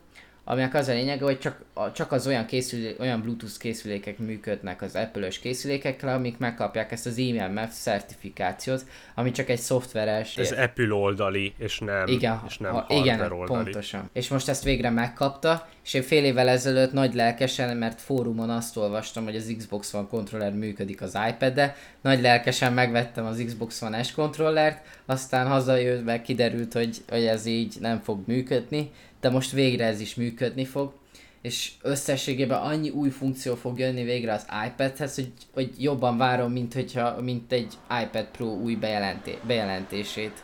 aminek az a lényege, hogy csak, csak az olyan, készülé, olyan Bluetooth készülékek működnek az Apple-ös készülékekre, amik megkapják ezt az IMF certifikációt, ami csak egy szoftveres... Ez Apple oldali, és nem, igen, és nem ha, igen, oldali. pontosan. És most ezt végre megkapta, és én fél évvel ezelőtt nagy lelkesen, mert fórumon azt olvastam, hogy az Xbox One controller működik az iPad-de, nagy lelkesen megvettem az Xbox One S kontrollert, aztán hazajövve kiderült, hogy, hogy ez így nem fog működni, de most végre ez is működni fog, és összességében annyi új funkció fog jönni végre az iPad-hez, hogy, hogy jobban várom, mint, hogyha, mint egy iPad Pro új bejelenté, bejelentését.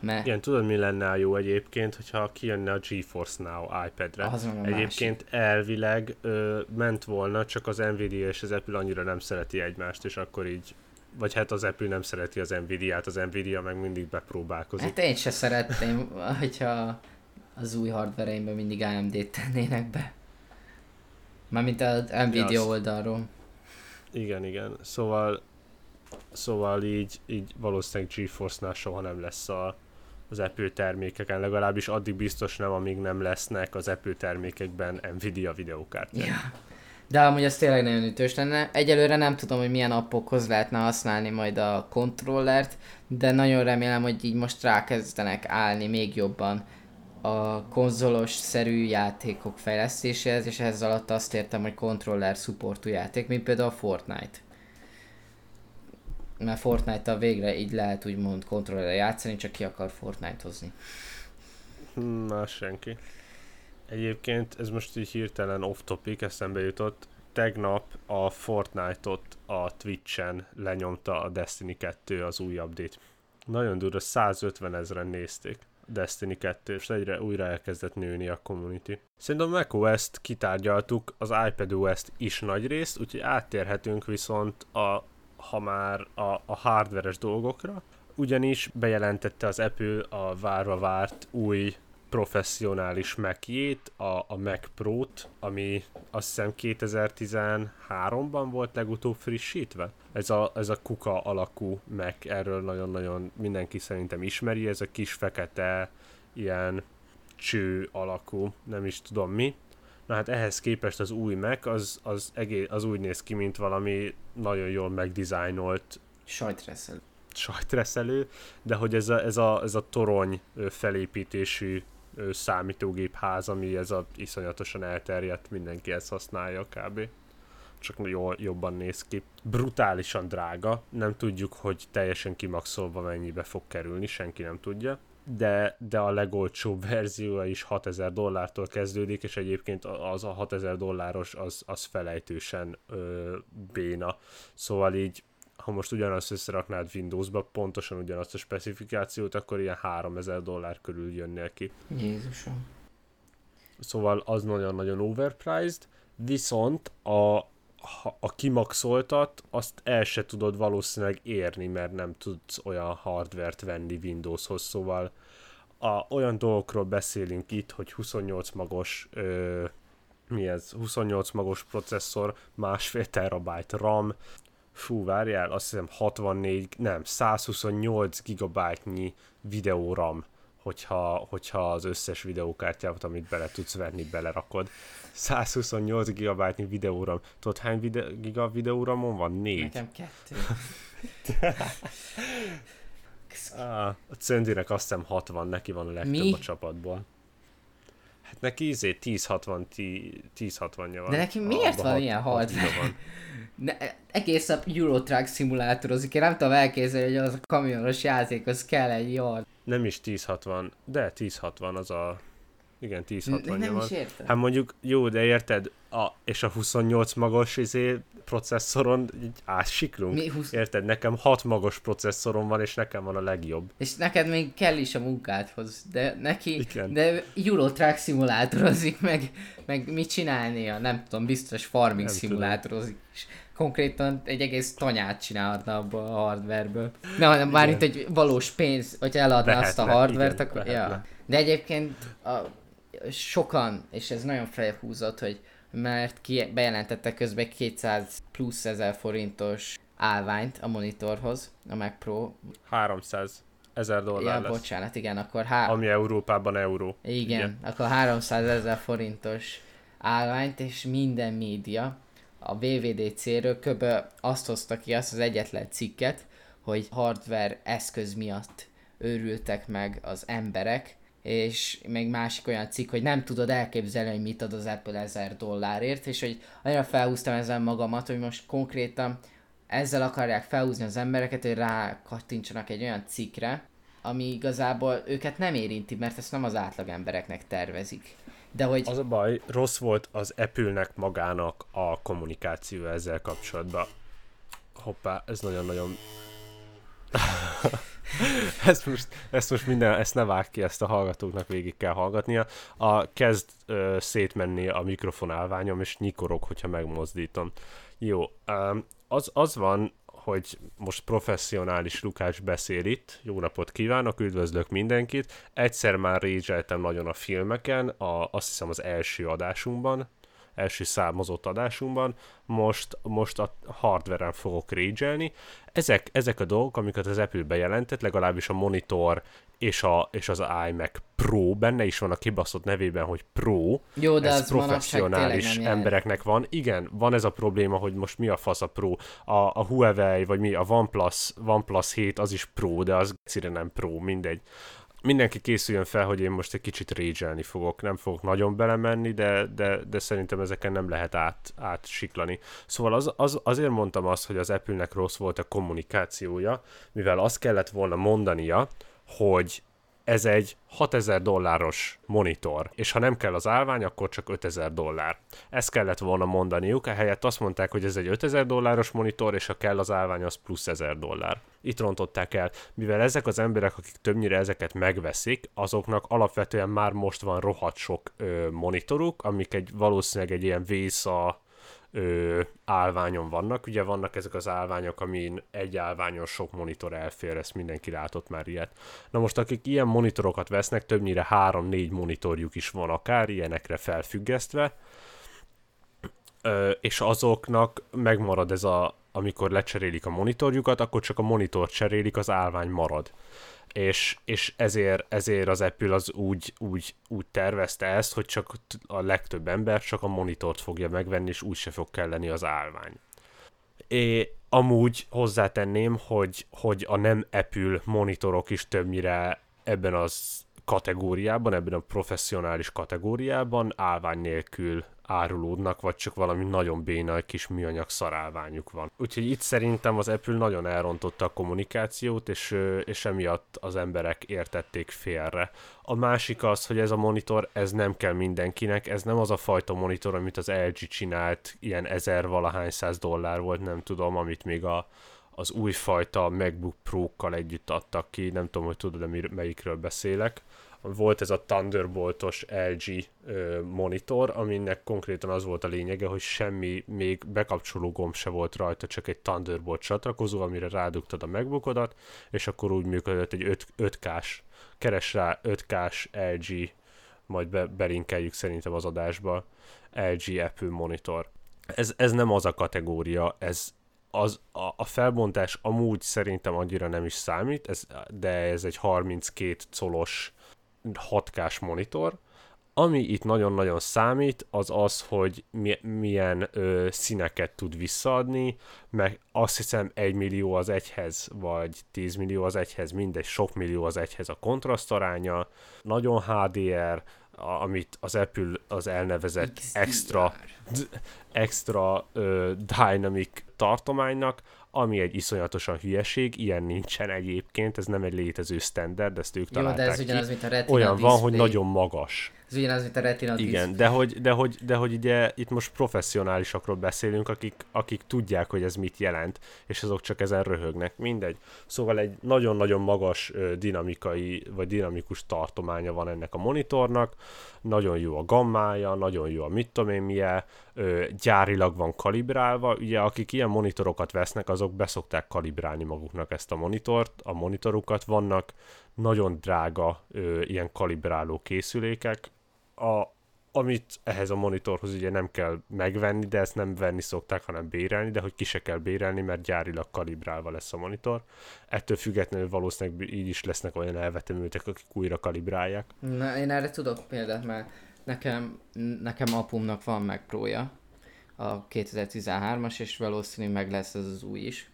Mert... Igen, tudod mi lenne a jó egyébként, hogyha kijönne a GeForce Now iPad-re. Az egyébként másik. elvileg ö, ment volna, csak az Nvidia és az Apple annyira nem szereti egymást, és akkor így vagy hát az Apple nem szereti az Nvidia-t, az Nvidia meg mindig bepróbálkozik. Hát én se szeretném, hogyha az új hardvereimben mindig AMD-t tennének be. Mármint a Nvidia ja, oldalról. Igen, igen. Szóval szóval így, így valószínűleg GeForce-nál soha nem lesz a, az Apple termékeken, legalábbis addig biztos nem, amíg nem lesznek az Apple termékekben Nvidia videókártyák. Ja. De amúgy ez tényleg nagyon ütős lenne. Egyelőre nem tudom, hogy milyen appokhoz lehetne használni majd a kontrollert, de nagyon remélem, hogy így most rákezdenek állni még jobban a konzolos szerű játékok fejlesztéséhez, és ehhez alatt azt értem, hogy kontroller supportú játék, mint például a Fortnite. Mert Fortnite-tal végre így lehet úgymond kontrollerre játszani, csak ki akar Fortnite-hozni. Na, senki. Egyébként ez most így hirtelen off-topic, eszembe jutott. Tegnap a Fortnite-ot a Twitch-en lenyomta a Destiny 2 az új update. Nagyon durva, 150 ezeren nézték. Destiny 2, és egyre újra elkezdett nőni a community. Szerintem macOS-t kitárgyaltuk, az iPadOS-t is nagy részt, úgyhogy áttérhetünk viszont a, ha már a, a hardveres dolgokra, ugyanis bejelentette az Apple a várva várt új professzionális Mac-jét, a, a Mac Pro-t, ami azt hiszem 2013-ban volt legutóbb frissítve. Ez a, ez a kuka alakú Mac, erről nagyon-nagyon mindenki szerintem ismeri, ez a kis fekete, ilyen cső alakú, nem is tudom mi. Na hát ehhez képest az új Mac az, az, egész, az úgy néz ki, mint valami nagyon jól megdizájnolt Sajtreszel. sajtreszelő, de hogy ez a, ez a, ez a torony felépítésű ö, számítógép ház, ami ez a iszonyatosan elterjedt, mindenki ezt használja kb. Csak jól, jobban néz ki. Brutálisan drága, nem tudjuk, hogy teljesen kimaxolva mennyibe fog kerülni, senki nem tudja. De, de a legolcsóbb verziója is 6000 dollártól kezdődik, és egyébként az a 6000 dolláros az, az felejtősen ö, béna. Szóval így ha most ugyanazt összeraknád Windowsba, pontosan ugyanazt a specifikációt, akkor ilyen 3000 dollár körül jönnél ki. Jézusom. Szóval az nagyon-nagyon overpriced, viszont a, a kimaxoltat, azt el se tudod valószínűleg érni, mert nem tudsz olyan hardvert venni Windowshoz, szóval a, olyan dolgokról beszélünk itt, hogy 28 magos ö, mi ez, 28 magos processzor, másfél terabyte RAM, fú, várjál, azt hiszem 64, nem, 128 gigabájtnyi videóram, hogyha, hogyha az összes videókártyát, amit bele tudsz venni, belerakod. 128 gigabájtnyi videóram. Tudod, hány vide- giga videóramon van? Négy. Nekem kettő. Ah, a Cöndinek azt hiszem 60, neki van a legtöbb Mi? a csapatból. Hát neki izé 1060, 1060-ja van. De neki miért Abba van hat- ilyen hat giga van. Ne, egész nap Eurotruck szimulátorozik, én nem tudom elképzelni, hogy az a kamionos játékhoz kell egy yard. Nem is 1060, de 1060 az a... Igen, 1060 Nem van. is értem. Hát mondjuk jó, de érted, a, és a 28 magos izé, processzoron így átsiklunk. Mi, 20... Érted, nekem 6 magos processzorom van, és nekem van a legjobb. És neked még kell is a munkádhoz, de neki, Igen. de Eurotruck szimulátorozik, meg, meg mit csinálnia, nem tudom, biztos farming Nem szimulátorozik. És konkrétan egy egész tanyát csinálhatna abból a hardwareből. Na, nem, mármint egy valós pénz, hogy eladná azt a Lehetne, hardvert, igen, akkor... lehetne. Ja. De egyébként a, sokan, és ez nagyon felhúzott, hogy mert ki bejelentette közben 200 plusz ezer forintos állványt a monitorhoz, a Mac Pro. 300 ezer dollár Ja, lesz. bocsánat, igen, akkor há... Ami Európában euró. Igen, Igen. Akkor 300 ezer forintos állványt, és minden média a VVDC-ről kb. azt hozta ki azt az egyetlen cikket, hogy hardware eszköz miatt őrültek meg az emberek, és még másik olyan cikk, hogy nem tudod elképzelni, hogy mit ad az Apple 1000 dollárért, és hogy annyira felhúztam ezzel magamat, hogy most konkrétan ezzel akarják felhúzni az embereket, hogy rákattintsanak egy olyan cikkre, ami igazából őket nem érinti, mert ezt nem az átlag embereknek tervezik. De hogy Az a baj, rossz volt az Apple-nek magának a kommunikáció ezzel kapcsolatban. Hoppá, ez nagyon-nagyon... ezt, most, ezt most minden, ezt ne vág ki, ezt a hallgatóknak végig kell hallgatnia. A, kezd ö, szétmenni a mikrofon állványom, és nyikorok, hogyha megmozdítom. Jó, az, az van, hogy most professzionális Lukács beszél itt. Jó napot kívánok, üdvözlök mindenkit. Egyszer már régyeltem nagyon a filmeken, a, azt hiszem az első adásunkban, első számozott adásunkban, most, most a hardveren fogok régyelni. Ezek, ezek a dolgok, amiket az Apple bejelentett, legalábbis a monitor és, a, és az iMac Pro, benne is van a kibaszott nevében, hogy Pro, jó, de ez professzionális embereknek van. Igen, van ez a probléma, hogy most mi a fasz a Pro. A, a Huawei, vagy mi, a OnePlus, OnePlus 7 az is Pro, de az egyszerűen nem Pro, mindegy. Mindenki készüljön fel, hogy én most egy kicsit rage fogok, nem fogok nagyon belemenni, de, de, de szerintem ezeken nem lehet át, átsiklani. Szóval az, az, azért mondtam azt, hogy az Apple-nek rossz volt a kommunikációja, mivel azt kellett volna mondania, hogy ez egy 6000 dolláros monitor, és ha nem kell az állvány, akkor csak 5000 dollár. Ezt kellett volna mondaniuk, ehelyett azt mondták, hogy ez egy 5000 dolláros monitor, és ha kell az állvány, az plusz 1000 dollár. Itt rontották el, mivel ezek az emberek, akik többnyire ezeket megveszik, azoknak alapvetően már most van rohadt sok ö, monitoruk, amik egy valószínűleg egy ilyen vésza ö, állványon vannak. Ugye vannak ezek az állványok, amin egy állványon sok monitor elfér, ezt mindenki látott már ilyet. Na most akik ilyen monitorokat vesznek, többnyire 3-4 monitorjuk is van akár, ilyenekre felfüggesztve, ö, és azoknak megmarad ez a, amikor lecserélik a monitorjukat, akkor csak a monitor cserélik, az állvány marad. És, és ezért, ezért az Apple az úgy, úgy, úgy tervezte ezt, hogy csak a legtöbb ember csak a monitort fogja megvenni, és úgy se fog kelleni az állvány. É, amúgy hozzátenném, hogy, hogy a nem Apple monitorok is többnyire ebben az kategóriában, ebben a professzionális kategóriában állvány nélkül árulódnak, vagy csak valami nagyon béna kis műanyag szarálványuk van. Úgyhogy itt szerintem az Apple nagyon elrontotta a kommunikációt, és, és emiatt az emberek értették félre. A másik az, hogy ez a monitor, ez nem kell mindenkinek, ez nem az a fajta monitor, amit az LG csinált, ilyen ezer valahány száz dollár volt, nem tudom, amit még a, az újfajta MacBook Pro-kkal együtt adtak ki, nem tudom, hogy tudod, melyikről beszélek. Volt ez a Thunderboltos LG monitor, aminek konkrétan az volt a lényege, hogy semmi, még bekapcsoló gomb se volt rajta, csak egy Thunderbolt csatlakozó, amire rádugtad a megbukodat, és akkor úgy működött egy 5, 5K-s, keres rá 5K-s LG, majd be, belinkeljük szerintem az adásba, LG Apple monitor. Ez, ez nem az a kategória, ez, az, a, a felbontás amúgy szerintem annyira nem is számít, ez, de ez egy 32 colos 6K-s monitor, ami itt nagyon-nagyon számít, az az, hogy mi, milyen ö, színeket tud visszaadni, meg azt hiszem 1 millió az egyhez, vagy 10 millió az egyhez, mindegy, sok millió az egyhez a kontrasztaránya, nagyon HDR, amit az Apple az elnevezett XDR. extra, extra ö, dynamic tartománynak, ami egy iszonyatosan hülyeség, ilyen nincsen egyébként, ez nem egy létező standard, ezt ők Jó, de ez ki. ugyanaz, mint a Retina Olyan display. van, hogy nagyon magas. Ez ugyanaz, mint a Retina Igen, de hogy, de, hogy, de hogy ugye itt most professzionálisakról beszélünk, akik, akik tudják, hogy ez mit jelent, és azok csak ezen röhögnek, mindegy. Szóval egy nagyon-nagyon magas dinamikai, vagy dinamikus tartománya van ennek a monitornak, nagyon jó a gammája, nagyon jó a mit tudom én milyen, gyárilag van kalibrálva, ugye akik ilyen monitorokat vesznek, azok beszokták kalibrálni maguknak ezt a monitort, a monitorukat vannak, nagyon drága ö, ilyen kalibráló készülékek, a, amit ehhez a monitorhoz ugye nem kell megvenni, de ezt nem venni szokták, hanem bérelni, de hogy ki se kell bérelni, mert gyárilag kalibrálva lesz a monitor. Ettől függetlenül valószínűleg így is lesznek olyan elvetemültek, akik újra kalibrálják. Na, én erre tudok példát, mert nekem, nekem apumnak van meg prója, a 2013-as, és valószínű meg lesz ez az új is.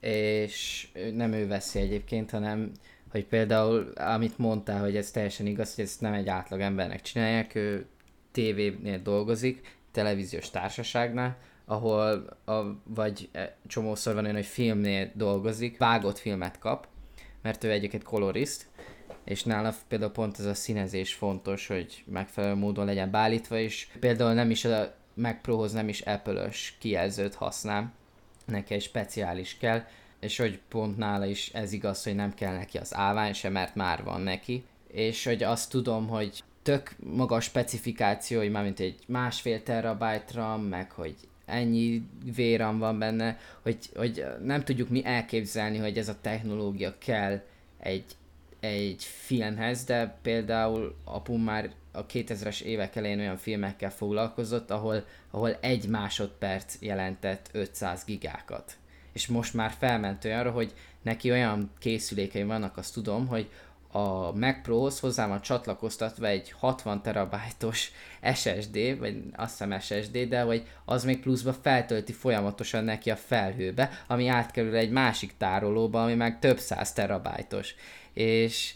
És nem ő veszi egyébként, hanem hogy például, amit mondtál, hogy ez teljesen igaz, hogy ezt nem egy átlag embernek csinálják, ő tévénél dolgozik, televíziós társaságnál, ahol a, vagy e, csomószor van olyan, hogy filmnél dolgozik, vágott filmet kap, mert ő egyébként koloriszt, és nála például pont ez a színezés fontos, hogy megfelelő módon legyen beállítva, és például nem is a Mac Prohoz nem is Apple-ös kijelzőt használ, neki egy speciális kell, és hogy pont nála is ez igaz, hogy nem kell neki az állvány sem, mert már van neki, és hogy azt tudom, hogy tök magas specifikációi, mint egy másfél terabyte RAM, meg hogy ennyi véram van benne, hogy, hogy nem tudjuk mi elképzelni, hogy ez a technológia kell egy, egy filmhez, de például apum már a 2000-es évek elején olyan filmekkel foglalkozott, ahol, ahol egy másodperc jelentett 500 gigákat és most már felment olyanra, hogy neki olyan készülékei vannak, azt tudom, hogy a Mac Pro-hoz hozzá van csatlakoztatva egy 60 terabájtos SSD, vagy azt hiszem SSD, de hogy az még pluszba feltölti folyamatosan neki a felhőbe, ami átkerül egy másik tárolóba, ami meg több száz terabájtos. És,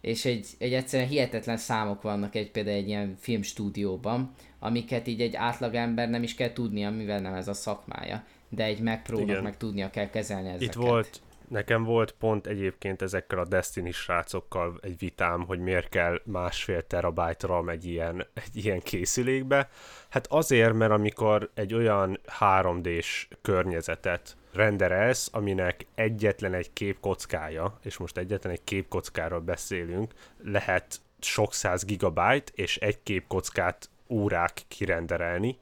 és egy, egy egyszerűen hihetetlen számok vannak egy például egy ilyen filmstúdióban, amiket így egy átlagember nem is kell tudnia, mivel nem ez a szakmája de egy megpróbálnak meg tudnia kell kezelni ezeket. Itt volt, nekem volt pont egyébként ezekkel a Destiny srácokkal egy vitám, hogy miért kell másfél terabájt RAM egy ilyen, egy ilyen készülékbe. Hát azért, mert amikor egy olyan 3D-s környezetet renderelsz, aminek egyetlen egy képkockája, és most egyetlen egy képkockáról beszélünk, lehet sok száz gigabyte, és egy képkockát órák kirenderelni,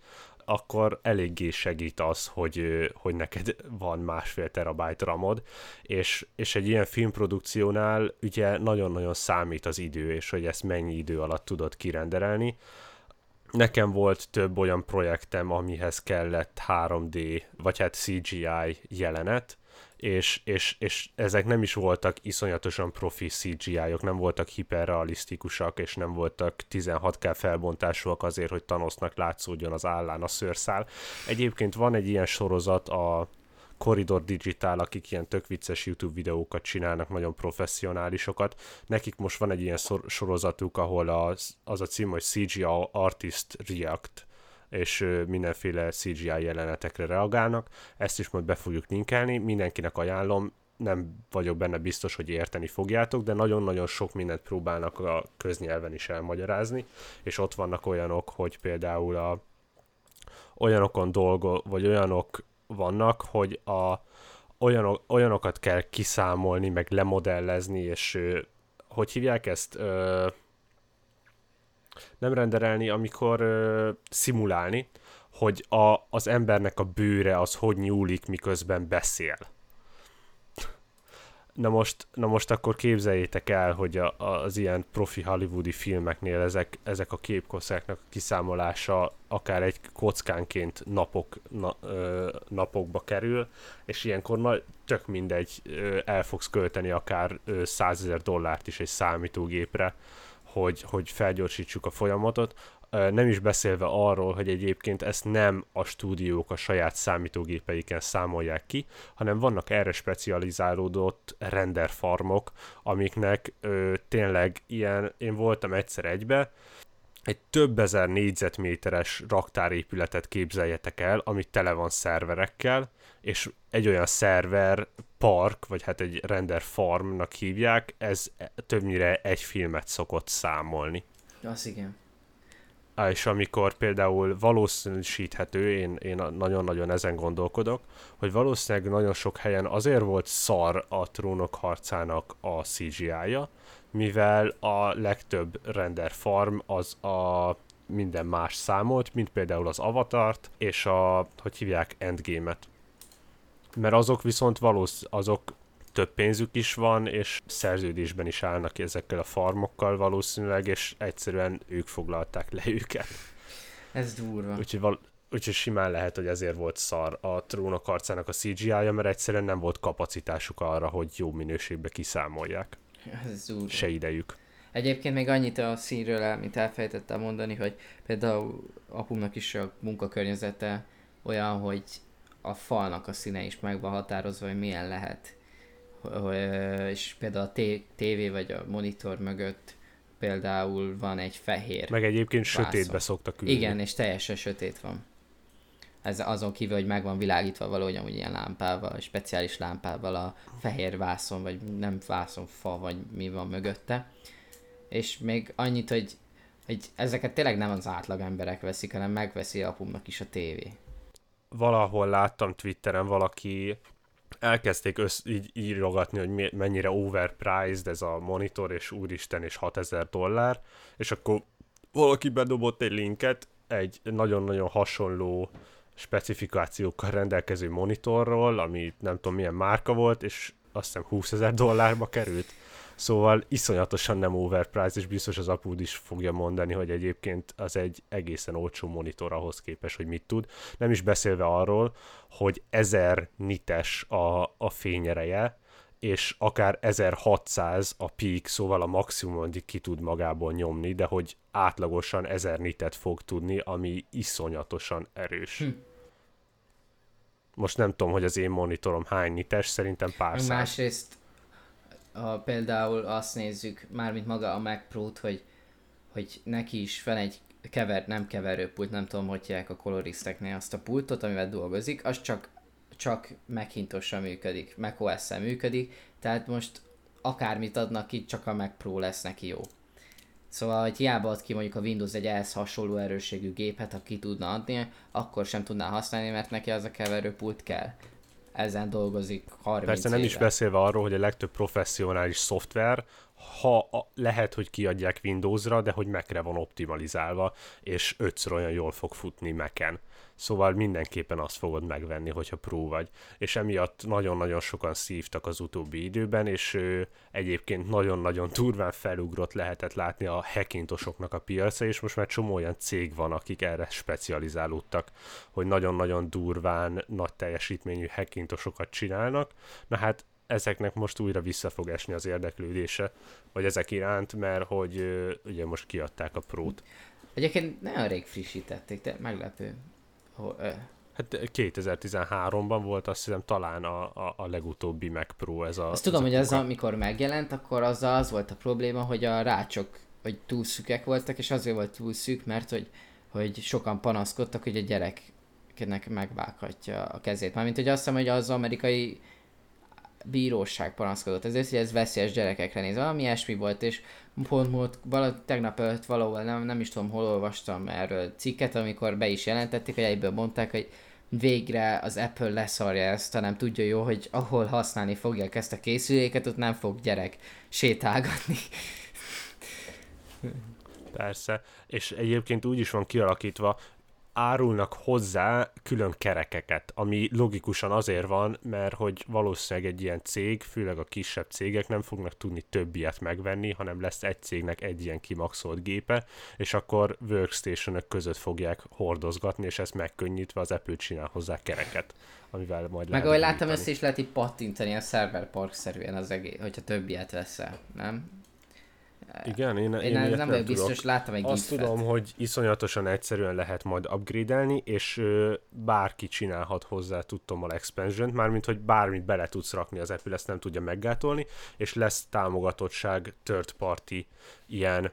akkor eléggé segít az, hogy, hogy neked van másfél terabájt ramod, és, és egy ilyen filmprodukciónál ugye nagyon-nagyon számít az idő, és hogy ezt mennyi idő alatt tudod kirenderelni. Nekem volt több olyan projektem, amihez kellett 3D, vagy hát CGI jelenet, és, és, és ezek nem is voltak iszonyatosan profi CGI-ok, nem voltak hiperrealisztikusak, és nem voltak 16K felbontásúak azért, hogy Thanosnak látszódjon az állán a szőrszál. Egyébként van egy ilyen sorozat, a Corridor Digital, akik ilyen tök vicces YouTube videókat csinálnak, nagyon professzionálisokat. Nekik most van egy ilyen sorozatuk, ahol az, az a cím, hogy CGI Artist React és mindenféle CGI jelenetekre reagálnak. Ezt is majd be fogjuk linkelni, mindenkinek ajánlom, nem vagyok benne biztos, hogy érteni fogjátok, de nagyon-nagyon sok mindent próbálnak a köznyelven is elmagyarázni, és ott vannak olyanok, hogy például a olyanokon dolgo, vagy olyanok vannak, hogy a, olyanok, olyanokat kell kiszámolni, meg lemodellezni, és hogy hívják ezt? Ö, nem renderelni, amikor ö, szimulálni, hogy a, az embernek a bőre az hogy nyúlik, miközben beszél. Na most, na most akkor képzeljétek el, hogy a, az ilyen profi hollywoodi filmeknél ezek, ezek a képkosszáknak a kiszámolása akár egy kockánként napok, na, ö, napokba kerül, és ilyenkor na, tök mindegy, ö, el fogsz költeni akár százezer dollárt is egy számítógépre, hogy, hogy felgyorsítsuk a folyamatot, nem is beszélve arról, hogy egyébként ezt nem a stúdiók a saját számítógépeiken számolják ki, hanem vannak erre specializálódott renderfarmok, amiknek ö, tényleg ilyen, én voltam egyszer egybe, egy több ezer négyzetméteres raktárépületet képzeljetek el, ami tele van szerverekkel, és egy olyan szerver park, vagy hát egy render farmnak hívják, ez többnyire egy filmet szokott számolni. Az igen és amikor például valószínűsíthető, én, én nagyon-nagyon ezen gondolkodok, hogy valószínűleg nagyon sok helyen azért volt szar a trónok harcának a CGI-ja, mivel a legtöbb render farm az a minden más számolt, mint például az Avatart és a, hogy hívják, Endgame-et. Mert azok viszont valószínűleg azok több pénzük is van, és szerződésben is állnak ezekkel a farmokkal valószínűleg, és egyszerűen ők foglalták le őket. Ez durva. Úgyhogy, val- úgyhogy simán lehet, hogy ezért volt szar a trónok arcának a CGI-ja, mert egyszerűen nem volt kapacitásuk arra, hogy jó minőségbe kiszámolják. Ez durva. Se idejük. Egyébként még annyit a színről, amit elfejtettem mondani, hogy például apumnak is a munkakörnyezete olyan, hogy a falnak a színe is meg van határozva, hogy milyen lehet és például a tévé vagy a monitor mögött például van egy fehér Meg egyébként vászon. sötétbe szoktak ülni. Igen, és teljesen sötét van. Ez azon kívül, hogy meg van világítva valahogy amúgy ilyen lámpával, speciális lámpával a fehér vászon, vagy nem vászon, fa, vagy mi van mögötte. És még annyit, hogy, hogy ezeket tényleg nem az átlag emberek veszik, hanem megveszi apumnak is a tévé. Valahol láttam Twitteren valaki elkezdték össz, így írogatni, hogy mennyire overpriced ez a monitor, és úristen, és 6000 dollár, és akkor valaki bedobott egy linket egy nagyon-nagyon hasonló specifikációkkal rendelkező monitorról, ami nem tudom milyen márka volt, és azt hiszem 20 ezer dollárba került. Szóval iszonyatosan nem overpriced, és biztos az apud is fogja mondani, hogy egyébként az egy egészen olcsó monitor ahhoz képest, hogy mit tud. Nem is beszélve arról, hogy 1000 nites a, a fényereje, és akár 1600 a peak, szóval a maximum, ki tud magából nyomni, de hogy átlagosan 1000 nitet fog tudni, ami iszonyatosan erős. Hm. Most nem tudom, hogy az én monitorom hány nites, szerintem pár. Másrészt a, például azt nézzük, mármint maga a Mac Pro-t, hogy, hogy neki is van egy kever, nem keverőpult, nem tudom, hogy a koloristeknél azt a pultot, amivel dolgozik, az csak, csak Macintossal működik, os működik, tehát most akármit adnak ki, csak a Mac Pro lesz neki jó. Szóval, hogy hiába ad ki mondjuk a Windows egy ehhez hasonló erősségű gépet, ha ki tudna adni, akkor sem tudná használni, mert neki az a keverőpult kell ezen dolgozik 30 Persze nem éve. is beszélve arról, hogy a legtöbb professzionális szoftver ha a, lehet, hogy kiadják Windowsra, de hogy Mac-re van optimalizálva, és ötször olyan jól fog futni Mac-en. Szóval mindenképpen azt fogod megvenni, hogyha Pro vagy. És emiatt nagyon-nagyon sokan szívtak az utóbbi időben, és ő, egyébként nagyon-nagyon durván felugrott lehetett látni a hackintosoknak a piaca, és most már csomó olyan cég van, akik erre specializálódtak, hogy nagyon-nagyon durván, nagy teljesítményű hackintosokat csinálnak. Na hát ezeknek most újra vissza fog esni az érdeklődése, vagy ezek iránt, mert hogy ugye most kiadták a prót. Egyébként nagyon rég frissítették, de meglepő. Hát 2013-ban volt azt hiszem talán a, a, a legutóbbi Mac Pro ez a... Azt tudom, hogy az, amikor megjelent, akkor az az volt a probléma, hogy a rácsok hogy túl szükek voltak, és azért volt túl szűk, mert hogy, hogy sokan panaszkodtak, hogy a gyereknek megvághatja a kezét. Mármint, hogy azt hiszem, hogy az amerikai bíróság panaszkodott ezért, hogy ez veszélyes gyerekekre néz. Valami ilyesmi volt, és pont múlt, vala, tegnap előtt valahol, nem, nem is tudom, hol olvastam erről cikket, amikor be is jelentették, hogy egyből mondták, hogy végre az Apple leszarja ezt, hanem tudja jó, hogy ahol használni fogják ezt a készüléket, ott nem fog gyerek sétálgatni. Persze, és egyébként úgy is van kialakítva, árulnak hozzá külön kerekeket, ami logikusan azért van, mert hogy valószínűleg egy ilyen cég, főleg a kisebb cégek nem fognak tudni több ilyet megvenni, hanem lesz egy cégnek egy ilyen kimaxolt gépe, és akkor workstation között fogják hordozgatni, és ezt megkönnyítve az Apple csinál hozzá kereket, amivel majd Meg ahogy láttam, ezt is lehet így pattintani a server park szerűen az egész, hogyha több ilyet veszel, nem? Igen, én, én, én nem vagyok biztos, láttam egy Azt gifet. tudom, hogy iszonyatosan egyszerűen lehet majd upgrade-elni, és ö, bárki csinálhat hozzá tudtommal expansion mármint, hogy bármit bele tudsz rakni, az Apple ezt nem tudja meggátolni, és lesz támogatottság third party ilyen.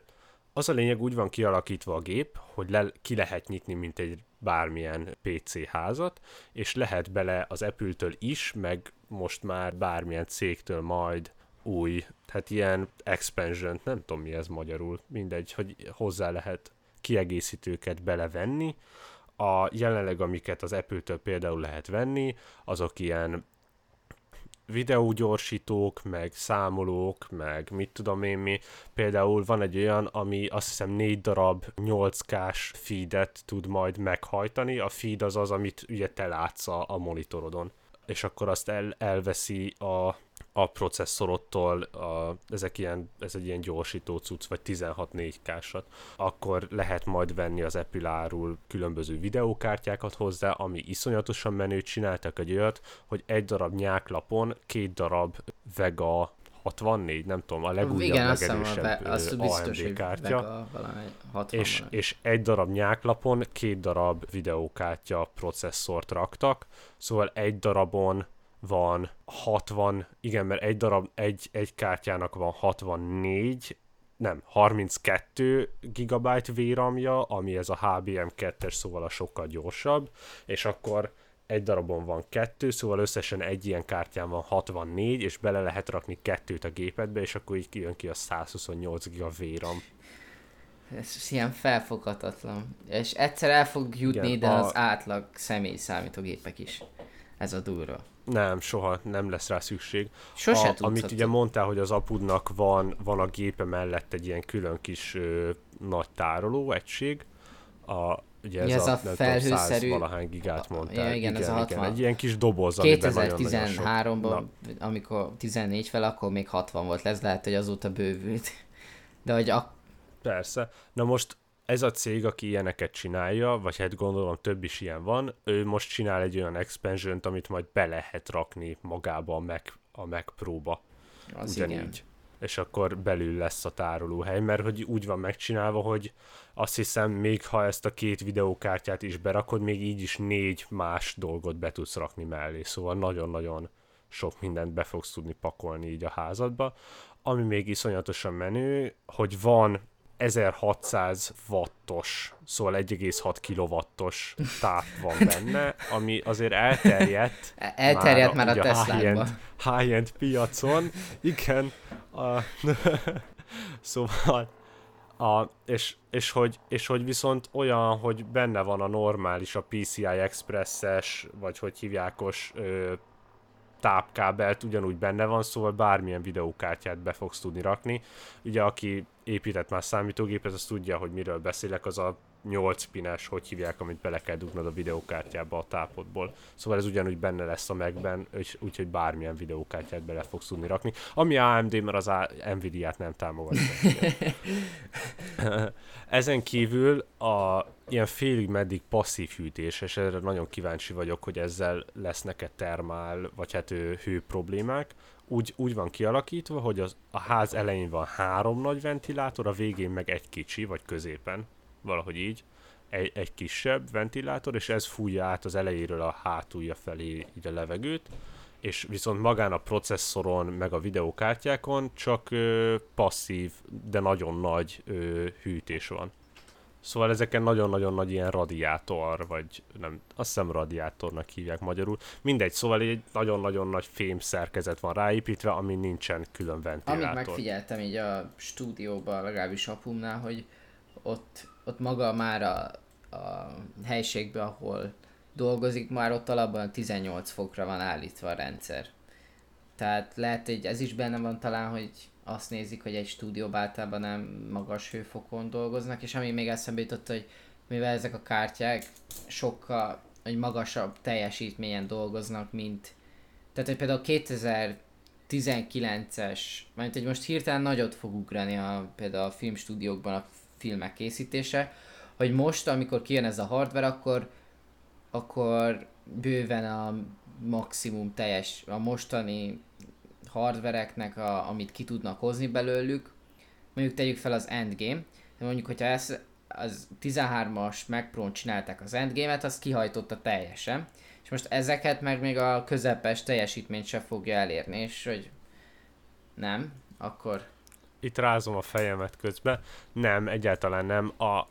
Az a lényeg, úgy van kialakítva a gép, hogy le, ki lehet nyitni, mint egy bármilyen PC házat, és lehet bele az Apple-től is, meg most már bármilyen cégtől majd új, tehát ilyen expansion nem tudom mi ez magyarul, mindegy, hogy hozzá lehet kiegészítőket belevenni. A jelenleg, amiket az Apple-től például lehet venni, azok ilyen videógyorsítók, meg számolók, meg mit tudom én mi. Például van egy olyan, ami azt hiszem négy darab 8K-s feedet tud majd meghajtani. A feed az az, amit ugye te látsz a, monitorodon. És akkor azt el, elveszi a a processzorottól, a, ezek ilyen, ez egy ilyen gyorsító cucc, vagy 16 4 k akkor lehet majd venni az Apple árul különböző videókártyákat hozzá, ami iszonyatosan menő, csináltak egy olyat, hogy egy darab nyáklapon két darab Vega 64, nem tudom, a legújabb, Igen, legerősebb azt biztos, AMD kártya. És, és egy darab nyáklapon két darab videókártya processzort raktak, szóval egy darabon van 60, igen, mert egy darab, egy, egy kártyának van 64, nem, 32 GB VRAM-ja, ami ez a HBM2-es, szóval a sokkal gyorsabb, és akkor egy darabon van kettő, szóval összesen egy ilyen kártyán van 64, és bele lehet rakni kettőt a gépedbe, és akkor így jön ki a 128 GB VRAM. Ez ilyen felfoghatatlan. És egyszer el fog jutni Igen, ide a... az átlag személy számítógépek is. Ez a durva. Nem, soha nem lesz rá szükség. Sose a, Amit ugye mondtál, hogy az apudnak van, van a gépe mellett egy ilyen külön kis ö, nagy tároló egység, a, ugye ez, ez a, a felhőszerű... valahány gigát mondtál. Ja, igen, igen, ez a 60. Igen, egy ilyen kis doboz, 2013-ban, amikor 14 fel, akkor még 60 volt, ez lehet, hogy azóta bővült. De hogy a... Persze. Na most ez a cég, aki ilyeneket csinálja, vagy hát gondolom több is ilyen van, ő most csinál egy olyan expansion amit majd be lehet rakni magába a Mac, a Mac Pro-ba. Az Ugyanígy. Igen. És akkor belül lesz a tárolóhely, mert hogy úgy van megcsinálva, hogy azt hiszem, még ha ezt a két videókártyát is berakod, még így is négy más dolgot be tudsz rakni mellé, szóval nagyon-nagyon sok mindent be fogsz tudni pakolni így a házadba. Ami még iszonyatosan menő, hogy van 1600 wattos, szóval 1,6 kilowattos táp van benne, ami azért elterjedt. elterjedt már, már a, a Tesla-ban. High-end, high-end piacon. Igen. A, szóval a, és, és, hogy, és hogy viszont olyan, hogy benne van a normális, a PCI Express-es, vagy hogy hívjákos ö, tápkábelt ugyanúgy benne van, szóval bármilyen videókártyát be fogsz tudni rakni. Ugye aki épített már számítógépet, az tudja, hogy miről beszélek, az a 8 pines, hogy hívják, amit bele kell dugnod a videókártyába a tápodból. Szóval ez ugyanúgy benne lesz a megben, úgyhogy bármilyen videókártyát bele fogsz tudni rakni. Ami AMD, mert az Nvidia-t nem támogatja. Ezen kívül a ilyen félig meddig passzív hűtés, és erre nagyon kíváncsi vagyok, hogy ezzel lesznek-e termál, vagy hát hő problémák. Úgy, úgy van kialakítva, hogy az, a ház elején van három nagy ventilátor, a végén meg egy kicsi, vagy középen, valahogy így, egy, egy kisebb ventilátor, és ez fújja át az elejéről a hátulja felé így a levegőt, és viszont magán a processzoron, meg a videókártyákon csak ö, passzív, de nagyon nagy ö, hűtés van. Szóval ezeken nagyon-nagyon nagy ilyen radiátor, vagy nem, azt hiszem radiátornak hívják magyarul. Mindegy, szóval egy nagyon-nagyon nagy fém szerkezet van ráépítve, ami nincsen külön ventilátor. Amit megfigyeltem így a stúdióban, legalábbis apumnál, hogy ott, ott maga már a, a helységben, ahol dolgozik, már ott alapban 18 fokra van állítva a rendszer. Tehát lehet, hogy ez is benne van talán, hogy azt nézik, hogy egy stúdióban általában nem magas hőfokon dolgoznak, és ami még eszembe jutott, hogy mivel ezek a kártyák sokkal egy magasabb teljesítményen dolgoznak, mint tehát, hogy például 2019-es, mert hogy most hirtelen nagyot fog ugrani a, például a filmstúdiókban a filmek készítése, hogy most, amikor kijön ez a hardware, akkor, akkor bőven a maximum teljes, a mostani hardvereknek, a, amit ki tudnak hozni belőlük. Mondjuk tegyük fel az endgame, de mondjuk, hogyha ez, az 13-as Mac Pro-n csinálták az endgame-et, az kihajtotta teljesen. És most ezeket meg még a közepes teljesítményt se fogja elérni, és hogy nem, akkor... Itt rázom a fejemet közben. Nem, egyáltalán nem. A,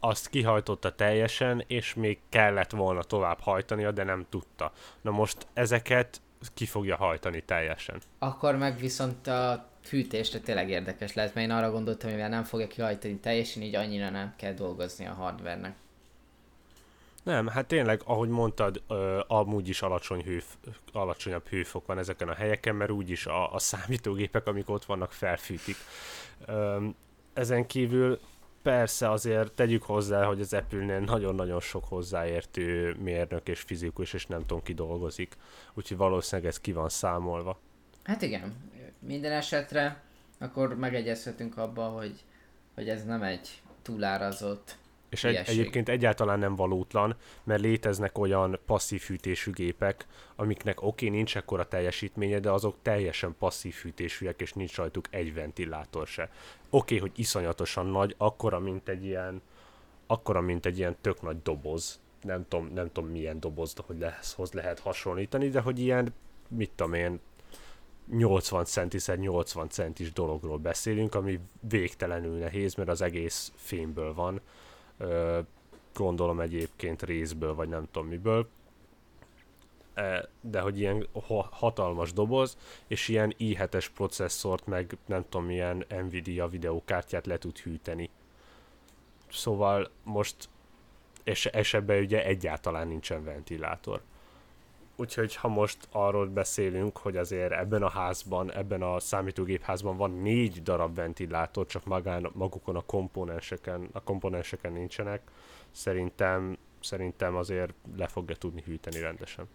azt kihajtotta teljesen, és még kellett volna tovább hajtania, de nem tudta. Na most ezeket ki fogja hajtani teljesen. Akkor meg viszont a fűtésre tényleg érdekes lehet, mert én arra gondoltam, mivel nem fogja kihajtani teljesen, így annyira nem kell dolgozni a hardvernek. Nem, hát tényleg, ahogy mondtad, ö, amúgy is alacsony hő, alacsonyabb hőfok van ezeken a helyeken, mert úgyis a, a számítógépek, amik ott vannak, felfűtik. Ö, ezen kívül persze azért tegyük hozzá, hogy az Apple-nél nagyon-nagyon sok hozzáértő mérnök és fizikus, és nem tudom ki dolgozik. Úgyhogy valószínűleg ez ki van számolva. Hát igen, minden esetre akkor megegyezhetünk abba, hogy, hogy ez nem egy túlárazott és egy, egyébként egyáltalán nem valótlan, mert léteznek olyan passzív fűtésű gépek, amiknek oké, okay, nincs ekkora teljesítménye, de azok teljesen passzív fűtésűek, és nincs rajtuk egy ventilátor se. Oké, okay, hogy iszonyatosan nagy, akkora, mint egy ilyen, akkora, mint egy ilyen tök nagy doboz. Nem tudom, nem tudom milyen doboz, de hogy hoz lehet hasonlítani, de hogy ilyen, mit tudom én, 80 centiszer 80 centis dologról beszélünk, ami végtelenül nehéz, mert az egész fémből van gondolom egyébként részből, vagy nem tudom miből, e, de hogy ilyen hatalmas doboz, és ilyen i7-es processzort, meg nem tudom, milyen Nvidia videókártyát le tud hűteni. Szóval most, és, és ebben ugye egyáltalán nincsen ventilátor. Úgyhogy ha most arról beszélünk, hogy azért ebben a házban, ebben a számítógépházban van négy darab ventilátor, csak magán, magukon a komponenseken, a komponenseken nincsenek, szerintem, szerintem azért le fogja tudni hűteni rendesen.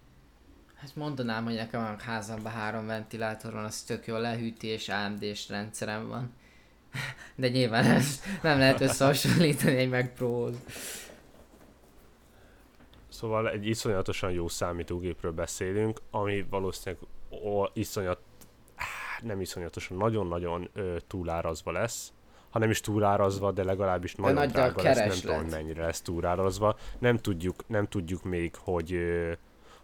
Hát mondanám, hogy nekem a házamban három ventilátor van, az tök jó lehűti és AMD-s rendszerem van. De nyilván ez nem lehet összehasonlítani egy Mac Pro-hoz. Szóval egy iszonyatosan jó számítógépről beszélünk, ami valószínűleg ó, iszonyat, nem iszonyatosan, nagyon-nagyon ö, túlárazva lesz. Ha nem is túlárazva, de legalábbis nagyon de drága lesz, nem tudom, mennyire lesz túlárazva. Nem tudjuk, nem tudjuk még, hogy ö,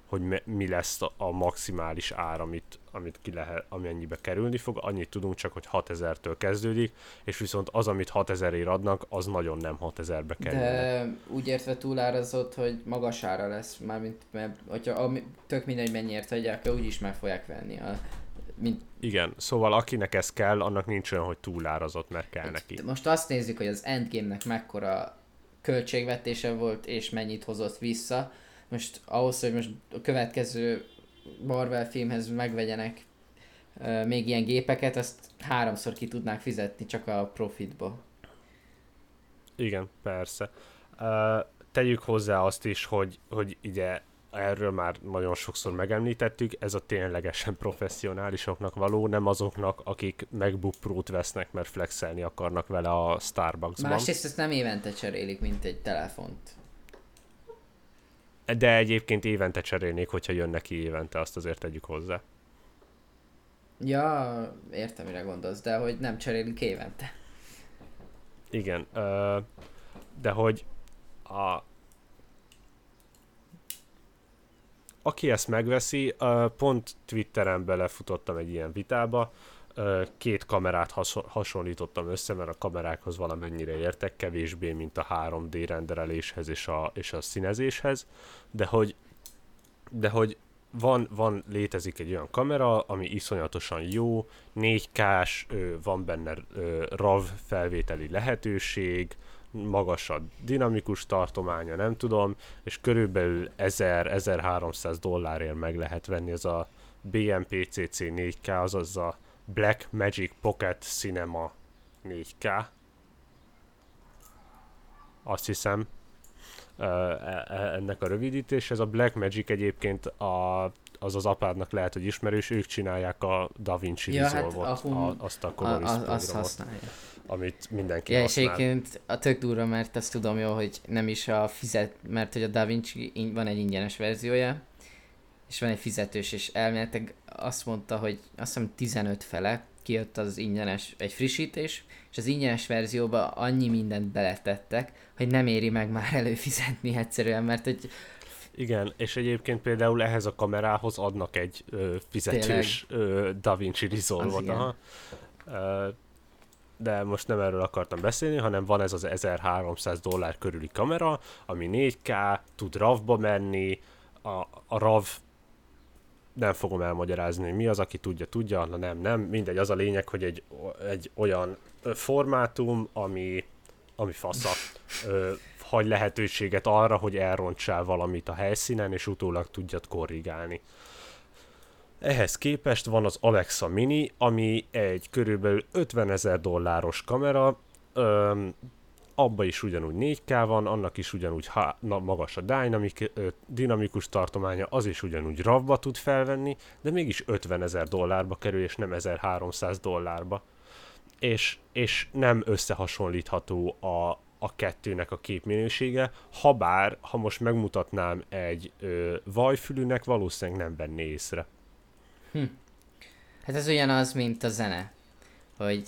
hogy mi lesz a maximális ár, amit, amit ki lehet, amennyibe kerülni fog. Annyit tudunk csak, hogy 6000-től kezdődik, és viszont az, amit 6000-ért adnak, az nagyon nem 6000-be kerül. De úgy értve túlárazott, hogy magas ára lesz, mármint, mert hogyha ami, tök mindegy mennyiért adják, úgyis meg fogják venni. A, mint... Igen, szóval akinek ez kell, annak nincs olyan, hogy túlárazott, mert kell neki. Most azt nézzük, hogy az Endgame-nek mekkora költségvetése volt, és mennyit hozott vissza most ahhoz, hogy most a következő Marvel filmhez megvegyenek ö, még ilyen gépeket, azt háromszor ki tudnák fizetni csak a profitba. Igen, persze. Uh, tegyük hozzá azt is, hogy, hogy ugye erről már nagyon sokszor megemlítettük, ez a ténylegesen professzionálisoknak való, nem azoknak, akik MacBook Pro-t vesznek, mert flexelni akarnak vele a Starbucksban. Másrészt ezt nem évente cserélik, mint egy telefont. De egyébként évente cserélnék, hogyha jön neki évente, azt azért tegyük hozzá. Ja, értem, mire gondolsz, de hogy nem cserélik évente. Igen, ö, de hogy a, aki ezt megveszi, pont Twitteren belefutottam egy ilyen vitába, két kamerát has- hasonlítottam össze, mert a kamerákhoz valamennyire értek, kevésbé, mint a 3D rendereléshez és a, és a színezéshez, de hogy, de hogy van, van, létezik egy olyan kamera, ami iszonyatosan jó, 4K-s, ö, van benne ö, RAW felvételi lehetőség, magas a dinamikus tartománya, nem tudom, és körülbelül 1000-1300 dollárért meg lehet venni. Ez a BMPCC 4K, azaz a Black Magic Pocket Cinema 4K. Azt hiszem, e- e- ennek a rövidítés. Ez a Black Magic egyébként a, az az apádnak lehet, hogy ismerős, ők csinálják a DaVinci Ja, hát Resolve-ot, ahol- a, azt a A, Coloris a, azt programot, használja. amit mindenki Ja, és használ. egyébként a tök durva, mert azt tudom jó, hogy nem is a fizet, mert hogy a DaVinci in- van egy ingyenes verziója, és van egy fizetős, és elméletileg azt mondta, hogy azt hiszem 15 fele kijött az ingyenes, egy frissítés, és az ingyenes verzióba annyi mindent beletettek, hogy nem éri meg már előfizetni egyszerűen, mert hogy Igen, és egyébként például ehhez a kamerához adnak egy ö, fizetős ö, DaVinci Resolve-ot. de most nem erről akartam beszélni, hanem van ez az 1300 dollár körüli kamera, ami 4K, tud RAV-ba menni, a, a RAV nem fogom elmagyarázni, hogy mi az, aki tudja, tudja, na nem, nem, mindegy, az a lényeg, hogy egy, egy olyan formátum, ami, ami fasza, ö, hagy lehetőséget arra, hogy elrontsál valamit a helyszínen, és utólag tudjad korrigálni. Ehhez képest van az Alexa Mini, ami egy körülbelül 50 ezer dolláros kamera, abba is ugyanúgy 4K van, annak is ugyanúgy há- na, magas a dynamic, ö, dinamikus tartománya, az is ugyanúgy RAV-ba tud felvenni, de mégis 50 ezer dollárba kerül, és nem 1300 dollárba. És, és nem összehasonlítható a, a kettőnek a képminősége, ha bár, ha most megmutatnám egy ö, vajfülűnek, valószínűleg nem venné észre. Hát ez ugyanaz, mint a zene, hogy,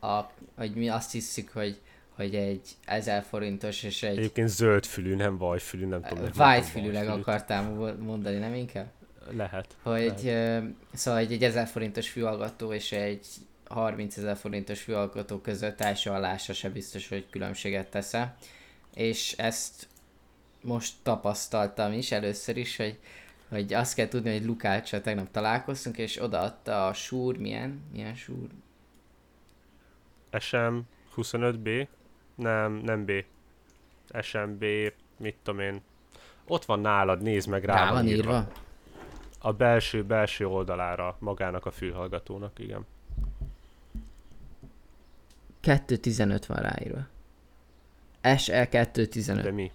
a, hogy mi azt hiszük, hogy, hogy egy 1000 forintos és egy Egyébként zöldfülű, nem vajfülű, nem tudom. miért white mondtam fülűleg vajfülűt. akartám mondani, nem inkább? Lehet. Hogy, ö, szóval egy, egy 1000 forintos fülhallgató és egy 30 ezer forintos fülhallgató között első alásra se biztos, hogy különbséget tesz-e. És ezt most tapasztaltam is először is, hogy, hogy azt kell tudni, hogy Lukáccsal tegnap találkoztunk, és odaadta a súr, milyen? Milyen súr? SM 25B? Nem, nem B. SMB, mit tudom én. Ott van nálad, nézd meg, rá, Rá van írva? A belső, belső oldalára magának a fülhallgatónak, igen. 2.15 van ráírva. SE 2.15. De mi?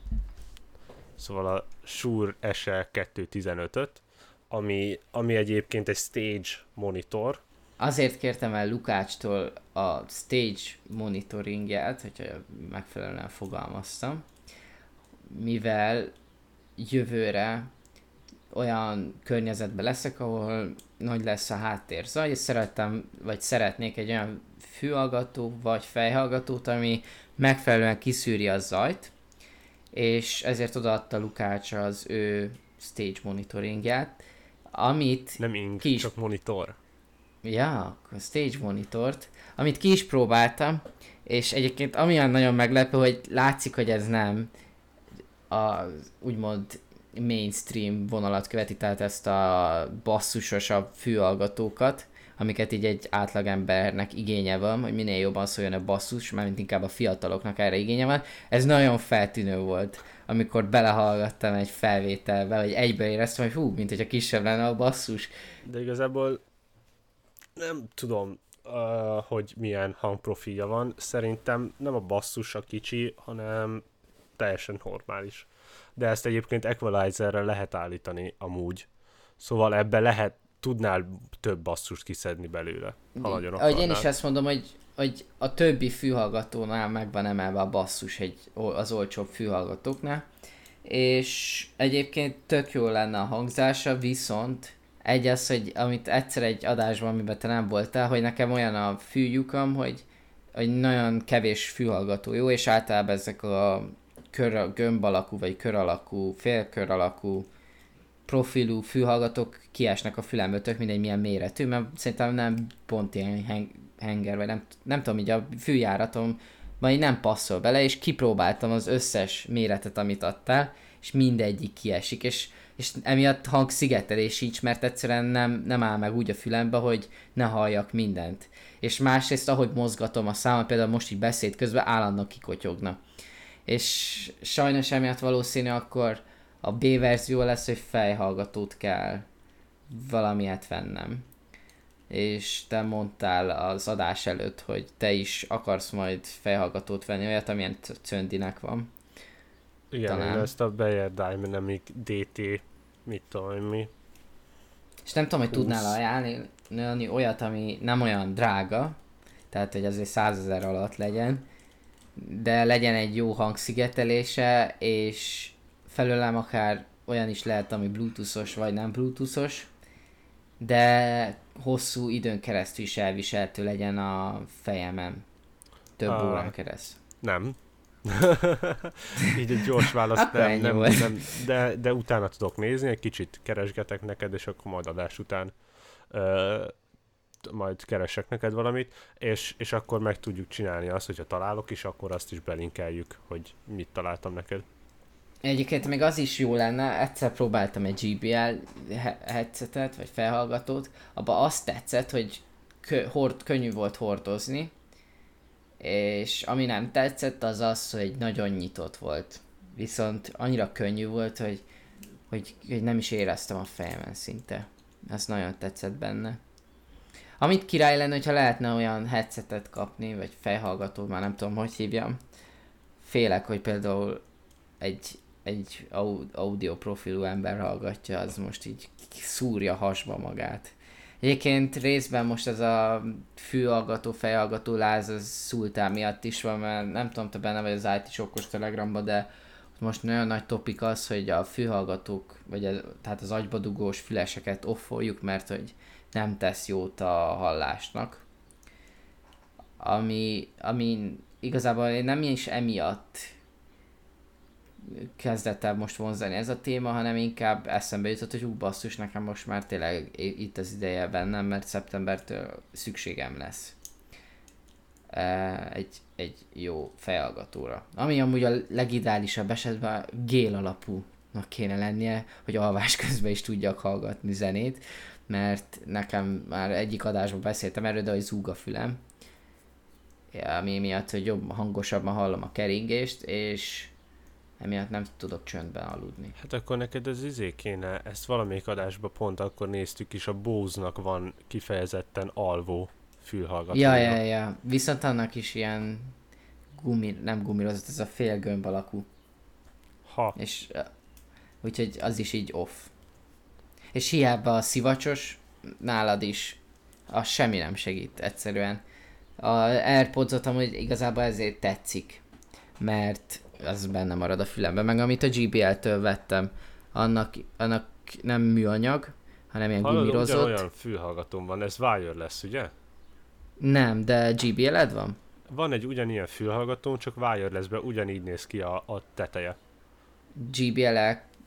Szóval a Shure SE 215-öt, ami, ami egyébként egy stage monitor, Azért kértem el Lukácstól a stage monitoringját, hogyha megfelelően fogalmaztam, mivel jövőre olyan környezetben leszek, ahol nagy lesz a háttérzaj, és szerettem, vagy szeretnék egy olyan fülhallgató vagy fejhallgatót, ami megfelelően kiszűri a zajt, és ezért odaadta Lukács az ő stage monitoringját, amit nem ing, Ki is- csak monitor. Ja, akkor stage monitort, amit ki is próbáltam, és egyébként amilyen nagyon meglepő, hogy látszik, hogy ez nem a úgymond mainstream vonalat követi, tehát ezt a basszusosabb fülhallgatókat, amiket így egy átlagembernek igénye van, hogy minél jobban szóljon a basszus, mármint inkább a fiataloknak erre igénye van. Ez nagyon feltűnő volt. amikor belehallgattam egy felvételbe, vagy egybe éreztem, hogy hú, mint hogyha kisebb lenne a basszus. De igazából nem tudom, uh, hogy milyen hangprofilja van. Szerintem nem a basszus a kicsi, hanem teljesen normális. De ezt egyébként equalizerre lehet állítani amúgy. Szóval ebbe lehet, tudnál több basszust kiszedni belőle, ha nagyon Ahogy én is ezt mondom, hogy, hogy a többi fülhallgatónál meg van emelve a basszus egy, az olcsóbb fülhallgatóknál, és egyébként tök jó lenne a hangzása, viszont egy az, hogy amit egyszer egy adásban, amiben te nem voltál, hogy nekem olyan a fűlyukam, hogy, hogy nagyon kevés fülhallgató jó, és általában ezek a kör, gömb alakú, vagy kör alakú, félkör alakú profilú fülhallgatók kiesnek a fülemből, tök mindegy milyen méretű, mert szerintem nem pont ilyen hang, hanger, vagy nem, nem tudom, így a füljáratom majd nem passzol bele, és kipróbáltam az összes méretet, amit adtál, és mindegyik kiesik, és, és emiatt hangszigetelés így, mert egyszerűen nem, nem áll meg úgy a fülembe, hogy ne halljak mindent. És másrészt, ahogy mozgatom a számot, például most így beszéd közben állandóan kikotyogna. És sajnos emiatt valószínű akkor a B verzió lesz, hogy fejhallgatót kell valamilyet vennem. És te mondtál az adás előtt, hogy te is akarsz majd fejhallgatót venni, olyat, amilyen Cöndinek van. Igen, Talán. én ezt a Bayer Dynamic DT, mit tudom mi. És nem tudom, hogy tudnál ajánlani olyat, ami nem olyan drága, tehát hogy azért százezer alatt legyen, de legyen egy jó hangszigetelése, és felőlem akár olyan is lehet, ami bluetoothos vagy nem bluetoothos, de hosszú időn keresztül is elviselhető legyen a fejemen. Több uh, órán keresztül. Nem. Így egy gyors válasz, nem, nem, nem, de, de utána tudok nézni, egy kicsit keresgetek neked, és akkor majd adás után uh, majd keresek neked valamit, és, és akkor meg tudjuk csinálni azt, hogyha találok is, akkor azt is belinkeljük, hogy mit találtam neked. Egyébként még az is jó lenne, egyszer próbáltam egy GBL headsetet, vagy felhallgatót, abba azt tetszett, hogy kö, hord, könnyű volt hordozni, és ami nem tetszett, az az, hogy nagyon nyitott volt. Viszont annyira könnyű volt, hogy, hogy, hogy nem is éreztem a fejemen szinte. Ez nagyon tetszett benne. Amit király lenne, hogyha lehetne olyan headsetet kapni, vagy fejhallgató, már nem tudom, hogy hívjam. Félek, hogy például egy, egy audio profilú ember hallgatja, az most így szúrja hasba magát. Egyébként részben most ez a fülhallgató, fejhallgató láz az szultán miatt is van, mert nem tudom, te benne vagy az IT sokkos telegramba, de most nagyon nagy topik az, hogy a fülhallgatók, vagy a, tehát az agybadugós füleseket offoljuk, mert hogy nem tesz jót a hallásnak. Ami, ami igazából én nem is emiatt kezdett el most vonzani ez a téma, hanem inkább eszembe jutott, hogy ú, basszus, nekem most már tényleg itt az ideje bennem, mert szeptembertől szükségem lesz egy, egy jó fejhallgatóra. Ami amúgy a legideálisabb esetben gél alapúnak kéne lennie, hogy alvás közben is tudjak hallgatni zenét, mert nekem már egyik adásban beszéltem erről, de hogy zúg a fülem, ami miatt, hogy jobb, hangosabban hallom a keringést, és emiatt nem tudok csöndben aludni. Hát akkor neked ez izé kéne, ezt valamelyik adásban pont akkor néztük is, a bose van kifejezetten alvó fülhallgató. Ja, ja, ja, viszont annak is ilyen gumi, nem gumírozott, ez a fél gömb alakú. Ha. És úgyhogy az is így off. És hiába a szivacsos, nálad is, az semmi nem segít egyszerűen. A Airpods-ot amúgy igazából ezért tetszik, mert az benne marad a fülemben, meg amit a GBL-től vettem, annak, annak nem műanyag, hanem ilyen Hallod, gumirozott. olyan fülhallgatóm van, ez wireless, ugye? Nem, de GBL-ed van? Van egy ugyanilyen fülhallgatóm, csak wirelessben ugyanígy néz ki a, a teteje. GBL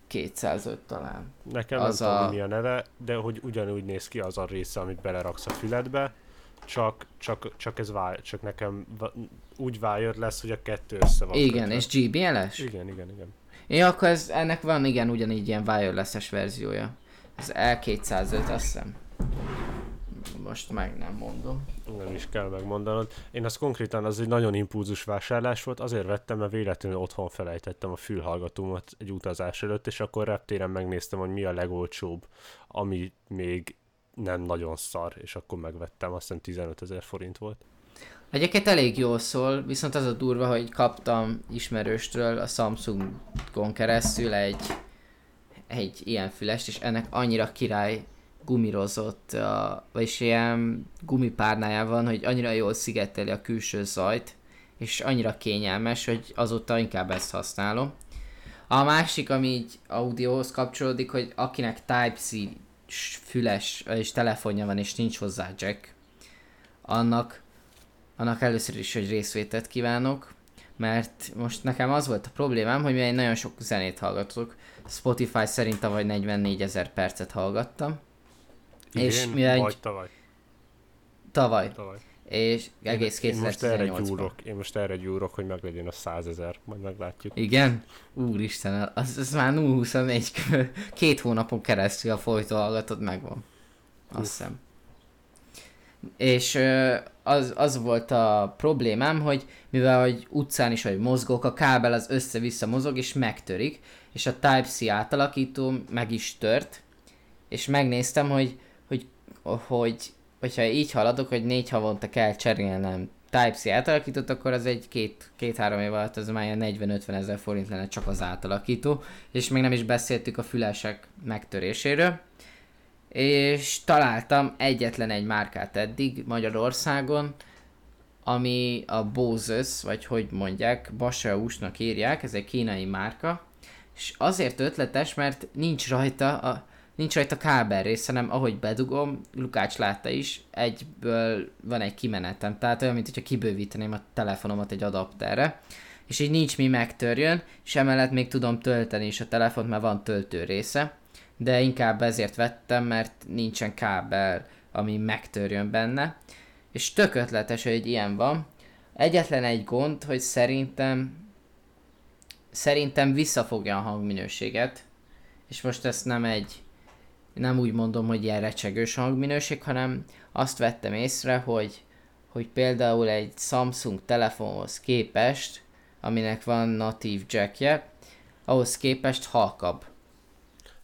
205 talán. Nekem az nem a... tudom, mi a neve, de hogy ugyanúgy néz ki az a része, amit beleraksz a füledbe, csak, csak, csak ez vár, csak nekem úgy vájött lesz, hogy a kettő össze van. Igen, kötve. és GBL-es? Igen, igen, igen. Ja, akkor ez, ennek van igen ugyanígy ilyen wireless verziója. Ez L205 azt hiszem. most meg nem mondom. Nem is kell megmondanod. Én az konkrétan az egy nagyon impulzus vásárlás volt, azért vettem, mert véletlenül otthon felejtettem a fülhallgatómat egy utazás előtt, és akkor reptéren megnéztem, hogy mi a legolcsóbb, ami még nem nagyon szar, és akkor megvettem, azt hiszem 15 ezer forint volt. Egyébként elég jól szól, viszont az a durva, hogy kaptam ismerőstről a Samsungon keresztül egy, egy ilyen fülest, és ennek annyira király gumirozott, vagyis ilyen gumipárnája van, hogy annyira jól szigeteli a külső zajt, és annyira kényelmes, hogy azóta inkább ezt használom. A másik, ami így audióhoz kapcsolódik, hogy akinek Type-C füles és telefonja van, és nincs hozzá jack, annak, annak először is, hogy részvételt kívánok, mert most nekem az volt a problémám, hogy én nagyon sok zenét hallgatok. Spotify szerint tavaly 44 ezer percet hallgattam. Idén, és mivel vagy tavaly? Tavaly. tavaly. És egész én, én most erre 2018 gyúrok, én most erre gyúrok, hogy meglegyen a 100 ezer, majd meglátjuk. Igen? Úristen, az, az már 024 két hónapon keresztül a folytó hallgatod megvan. Azt hiszem. És az, az volt a problémám, hogy mivel hogy utcán is, hogy mozgok, a kábel az össze-vissza mozog, és megtörik, és a Type-C átalakító meg is tört, és megnéztem, hogy, hogy, hogy hogyha így haladok, hogy négy havonta kell cserélnem Type-C átalakítót, akkor az egy két, két-három év alatt az már 40-50 ezer forint lenne csak az átalakító, és még nem is beszéltük a fülesek megtöréséről. És találtam egyetlen egy márkát eddig Magyarországon, ami a Boses, vagy hogy mondják, Baseusnak írják, ez egy kínai márka, és azért ötletes, mert nincs rajta a nincs rajta kábel rész, hanem ahogy bedugom, Lukács látta is, egyből van egy kimenetem, tehát olyan, mint hogyha kibővíteném a telefonomat egy adapterre, és így nincs mi megtörjön, és emellett még tudom tölteni is a telefont, mert van töltő része, de inkább ezért vettem, mert nincsen kábel, ami megtörjön benne, és tök ötletes, hogy ilyen van. Egyetlen egy gond, hogy szerintem szerintem visszafogja a hangminőséget, és most ezt nem egy nem úgy mondom, hogy ilyen recsegős hangminőség, hanem azt vettem észre, hogy, hogy például egy Samsung telefonhoz képest, aminek van natív jackje, ahhoz képest halkabb.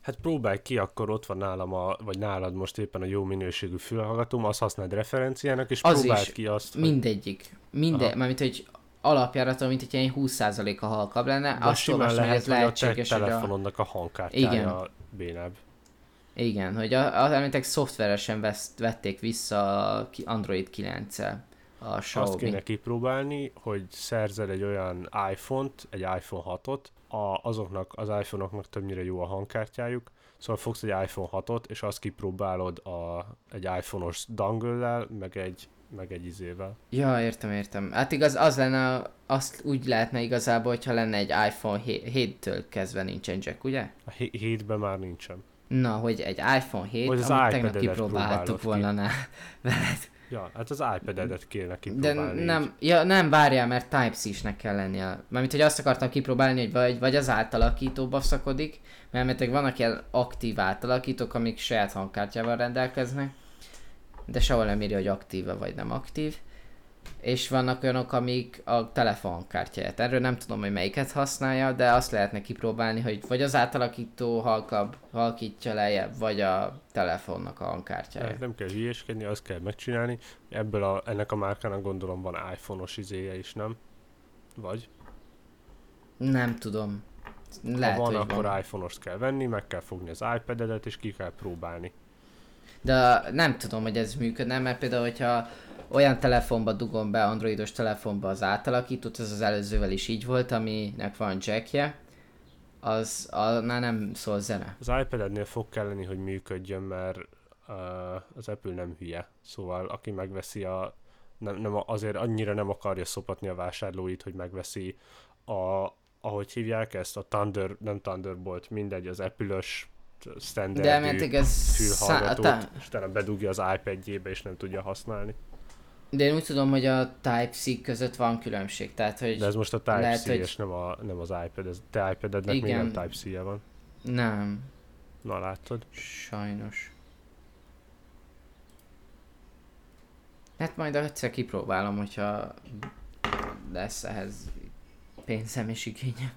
Hát próbálj ki, akkor ott van nálam, a, vagy nálad most éppen a jó minőségű fülhallgatóm, azt használd referenciának, és az próbáld ki azt, hogy... Mindegyik. Minden, mármint, hogy alapjáraton, mint hogyha egy 20%-a halkabb lenne, De azt olvastam, lehet, hogy ez lehetséges, hogy a telefonodnak a hangkártyája Igen. bénább. Igen, hogy az említek szoftveresen veszt, vették vissza a Android 9-el a Xiaomi. Azt kéne kipróbálni, hogy szerzel egy olyan iPhone-t, egy iPhone 6-ot, a, azoknak az iPhone-oknak többnyire jó a hangkártyájuk, szóval fogsz egy iPhone 6-ot, és azt kipróbálod a, egy iPhone-os dangle meg egy meg egy izével. Ja, értem, értem. Hát igaz, az lenne, azt úgy lehetne igazából, hogyha lenne egy iPhone 7-től kezdve nincsen jack, ugye? A 7-ben már nincsen. Na, hogy egy iPhone 7, hogy az amit tegnap kipróbáltuk volna ki. veled. Ja, hát az iPad-edet kéne kipróbálni. De nem, ja, nem várjál, mert Type-C-snek kell lennie. Mármint, hogy azt akartam kipróbálni, hogy vagy, vagy az átalakítóba szakodik, mert vannak ilyen aktív átalakítók, amik saját hangkártyával rendelkeznek, de sehol nem írja, hogy aktíve vagy nem aktív és vannak olyanok, amik a telefonkártyáját. Erről nem tudom, hogy melyiket használja, de azt lehetne kipróbálni, hogy vagy az átalakító halkabb, halkítja lejjebb, vagy a telefonnak a hangkártyája. Nem kell hülyéskedni, azt kell megcsinálni. Ebből a, ennek a márkának gondolom van iPhone-os izéje is, nem? Vagy? Nem tudom. Lehet, ha van, akkor iPhone-ost kell venni, meg kell fogni az iPad-edet, és ki kell próbálni. De nem tudom, hogy ez működne, mert például, hogyha olyan telefonba dugom be, androidos telefonba az átalakítót, ez az előzővel is így volt, aminek van jackje, az annál nem szól zene. Az iPad-ednél fog kelleni, hogy működjön, mert uh, az Apple nem hülye. Szóval aki megveszi a nem, nem, azért annyira nem akarja szopatni a vásárlóit, hogy megveszi a, ahogy hívják ezt, a Thunder, nem Thunderbolt, mindegy, az Apple-ös standard fülhallgatót, szá- és talán bedugja az iPad-jébe, és nem tudja használni. De én úgy tudom, hogy a Type-C között van különbség, tehát hogy... De ez most a Type-C, lehet, hogy... és nem, a, nem az iPad, ez te iPad-ednek Igen. még nem Type-C-je van. Nem. Na látod? Sajnos. Hát majd egyszer kipróbálom, hogyha lesz ehhez pénzem és igényem.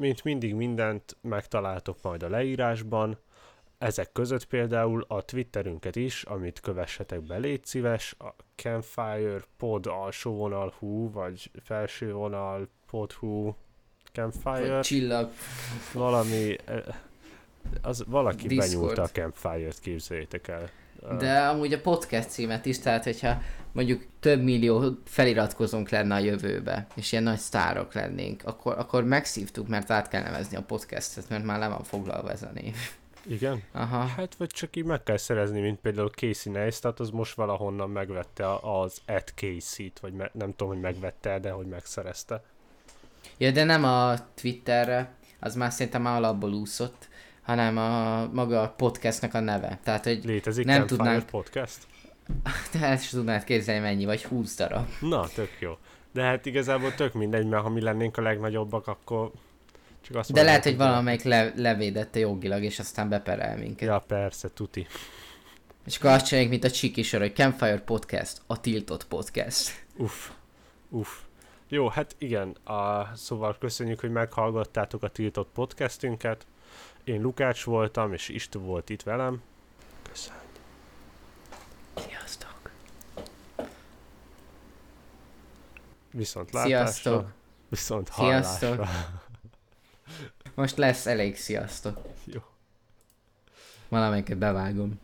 Mint mindig mindent megtaláltok majd a leírásban. Ezek között például a Twitterünket is, amit kövessetek be, légy szíves, a Campfire pod alsó vonal hú, vagy felső vonal pod hú, Campfire, Vagy csillag. valami, eh, az valaki Discord. benyúlta a Campfire-t, képzeljétek el. De amúgy a podcast címet is, tehát hogyha mondjuk több millió feliratkozónk lenne a jövőbe, és ilyen nagy sztárok lennénk, akkor, akkor megszívtuk, mert át kell nevezni a podcastet, mert már le van foglalva ez a név. Igen? Aha. Hát vagy csak így meg kell szerezni, mint például Casey Neistat, az most valahonnan megvette az Ed Casey-t, vagy me- nem tudom, hogy megvette, de hogy megszerezte. Ja, de nem a Twitterre, az már szerintem már alapból úszott, hanem a maga a podcastnek a neve. Tehát, hogy Létezik Nem tudnánk- podcast? te el sem tudnád képzelni mennyi, vagy 20 darab. Na, tök jó. De hát igazából tök mindegy, mert ha mi lennénk a legnagyobbak, akkor csak azt De lehet, hogy valamelyik le, levédette jogilag, és aztán beperel minket. Ja, persze, tuti. És akkor azt csináljuk, mint a Csiki sor, hogy Campfire Podcast, a tiltott podcast. Uff, uff. Jó, hát igen, a, szóval köszönjük, hogy meghallgattátok a tiltott podcastünket. Én Lukács voltam, és Istő volt itt velem. Köszönjük. Sziasztok! Viszont látásra. Sziasztok! Viszont Sziasztok. hallásra. Most lesz elég sziasztok. Jó. Valamelyiket bevágom.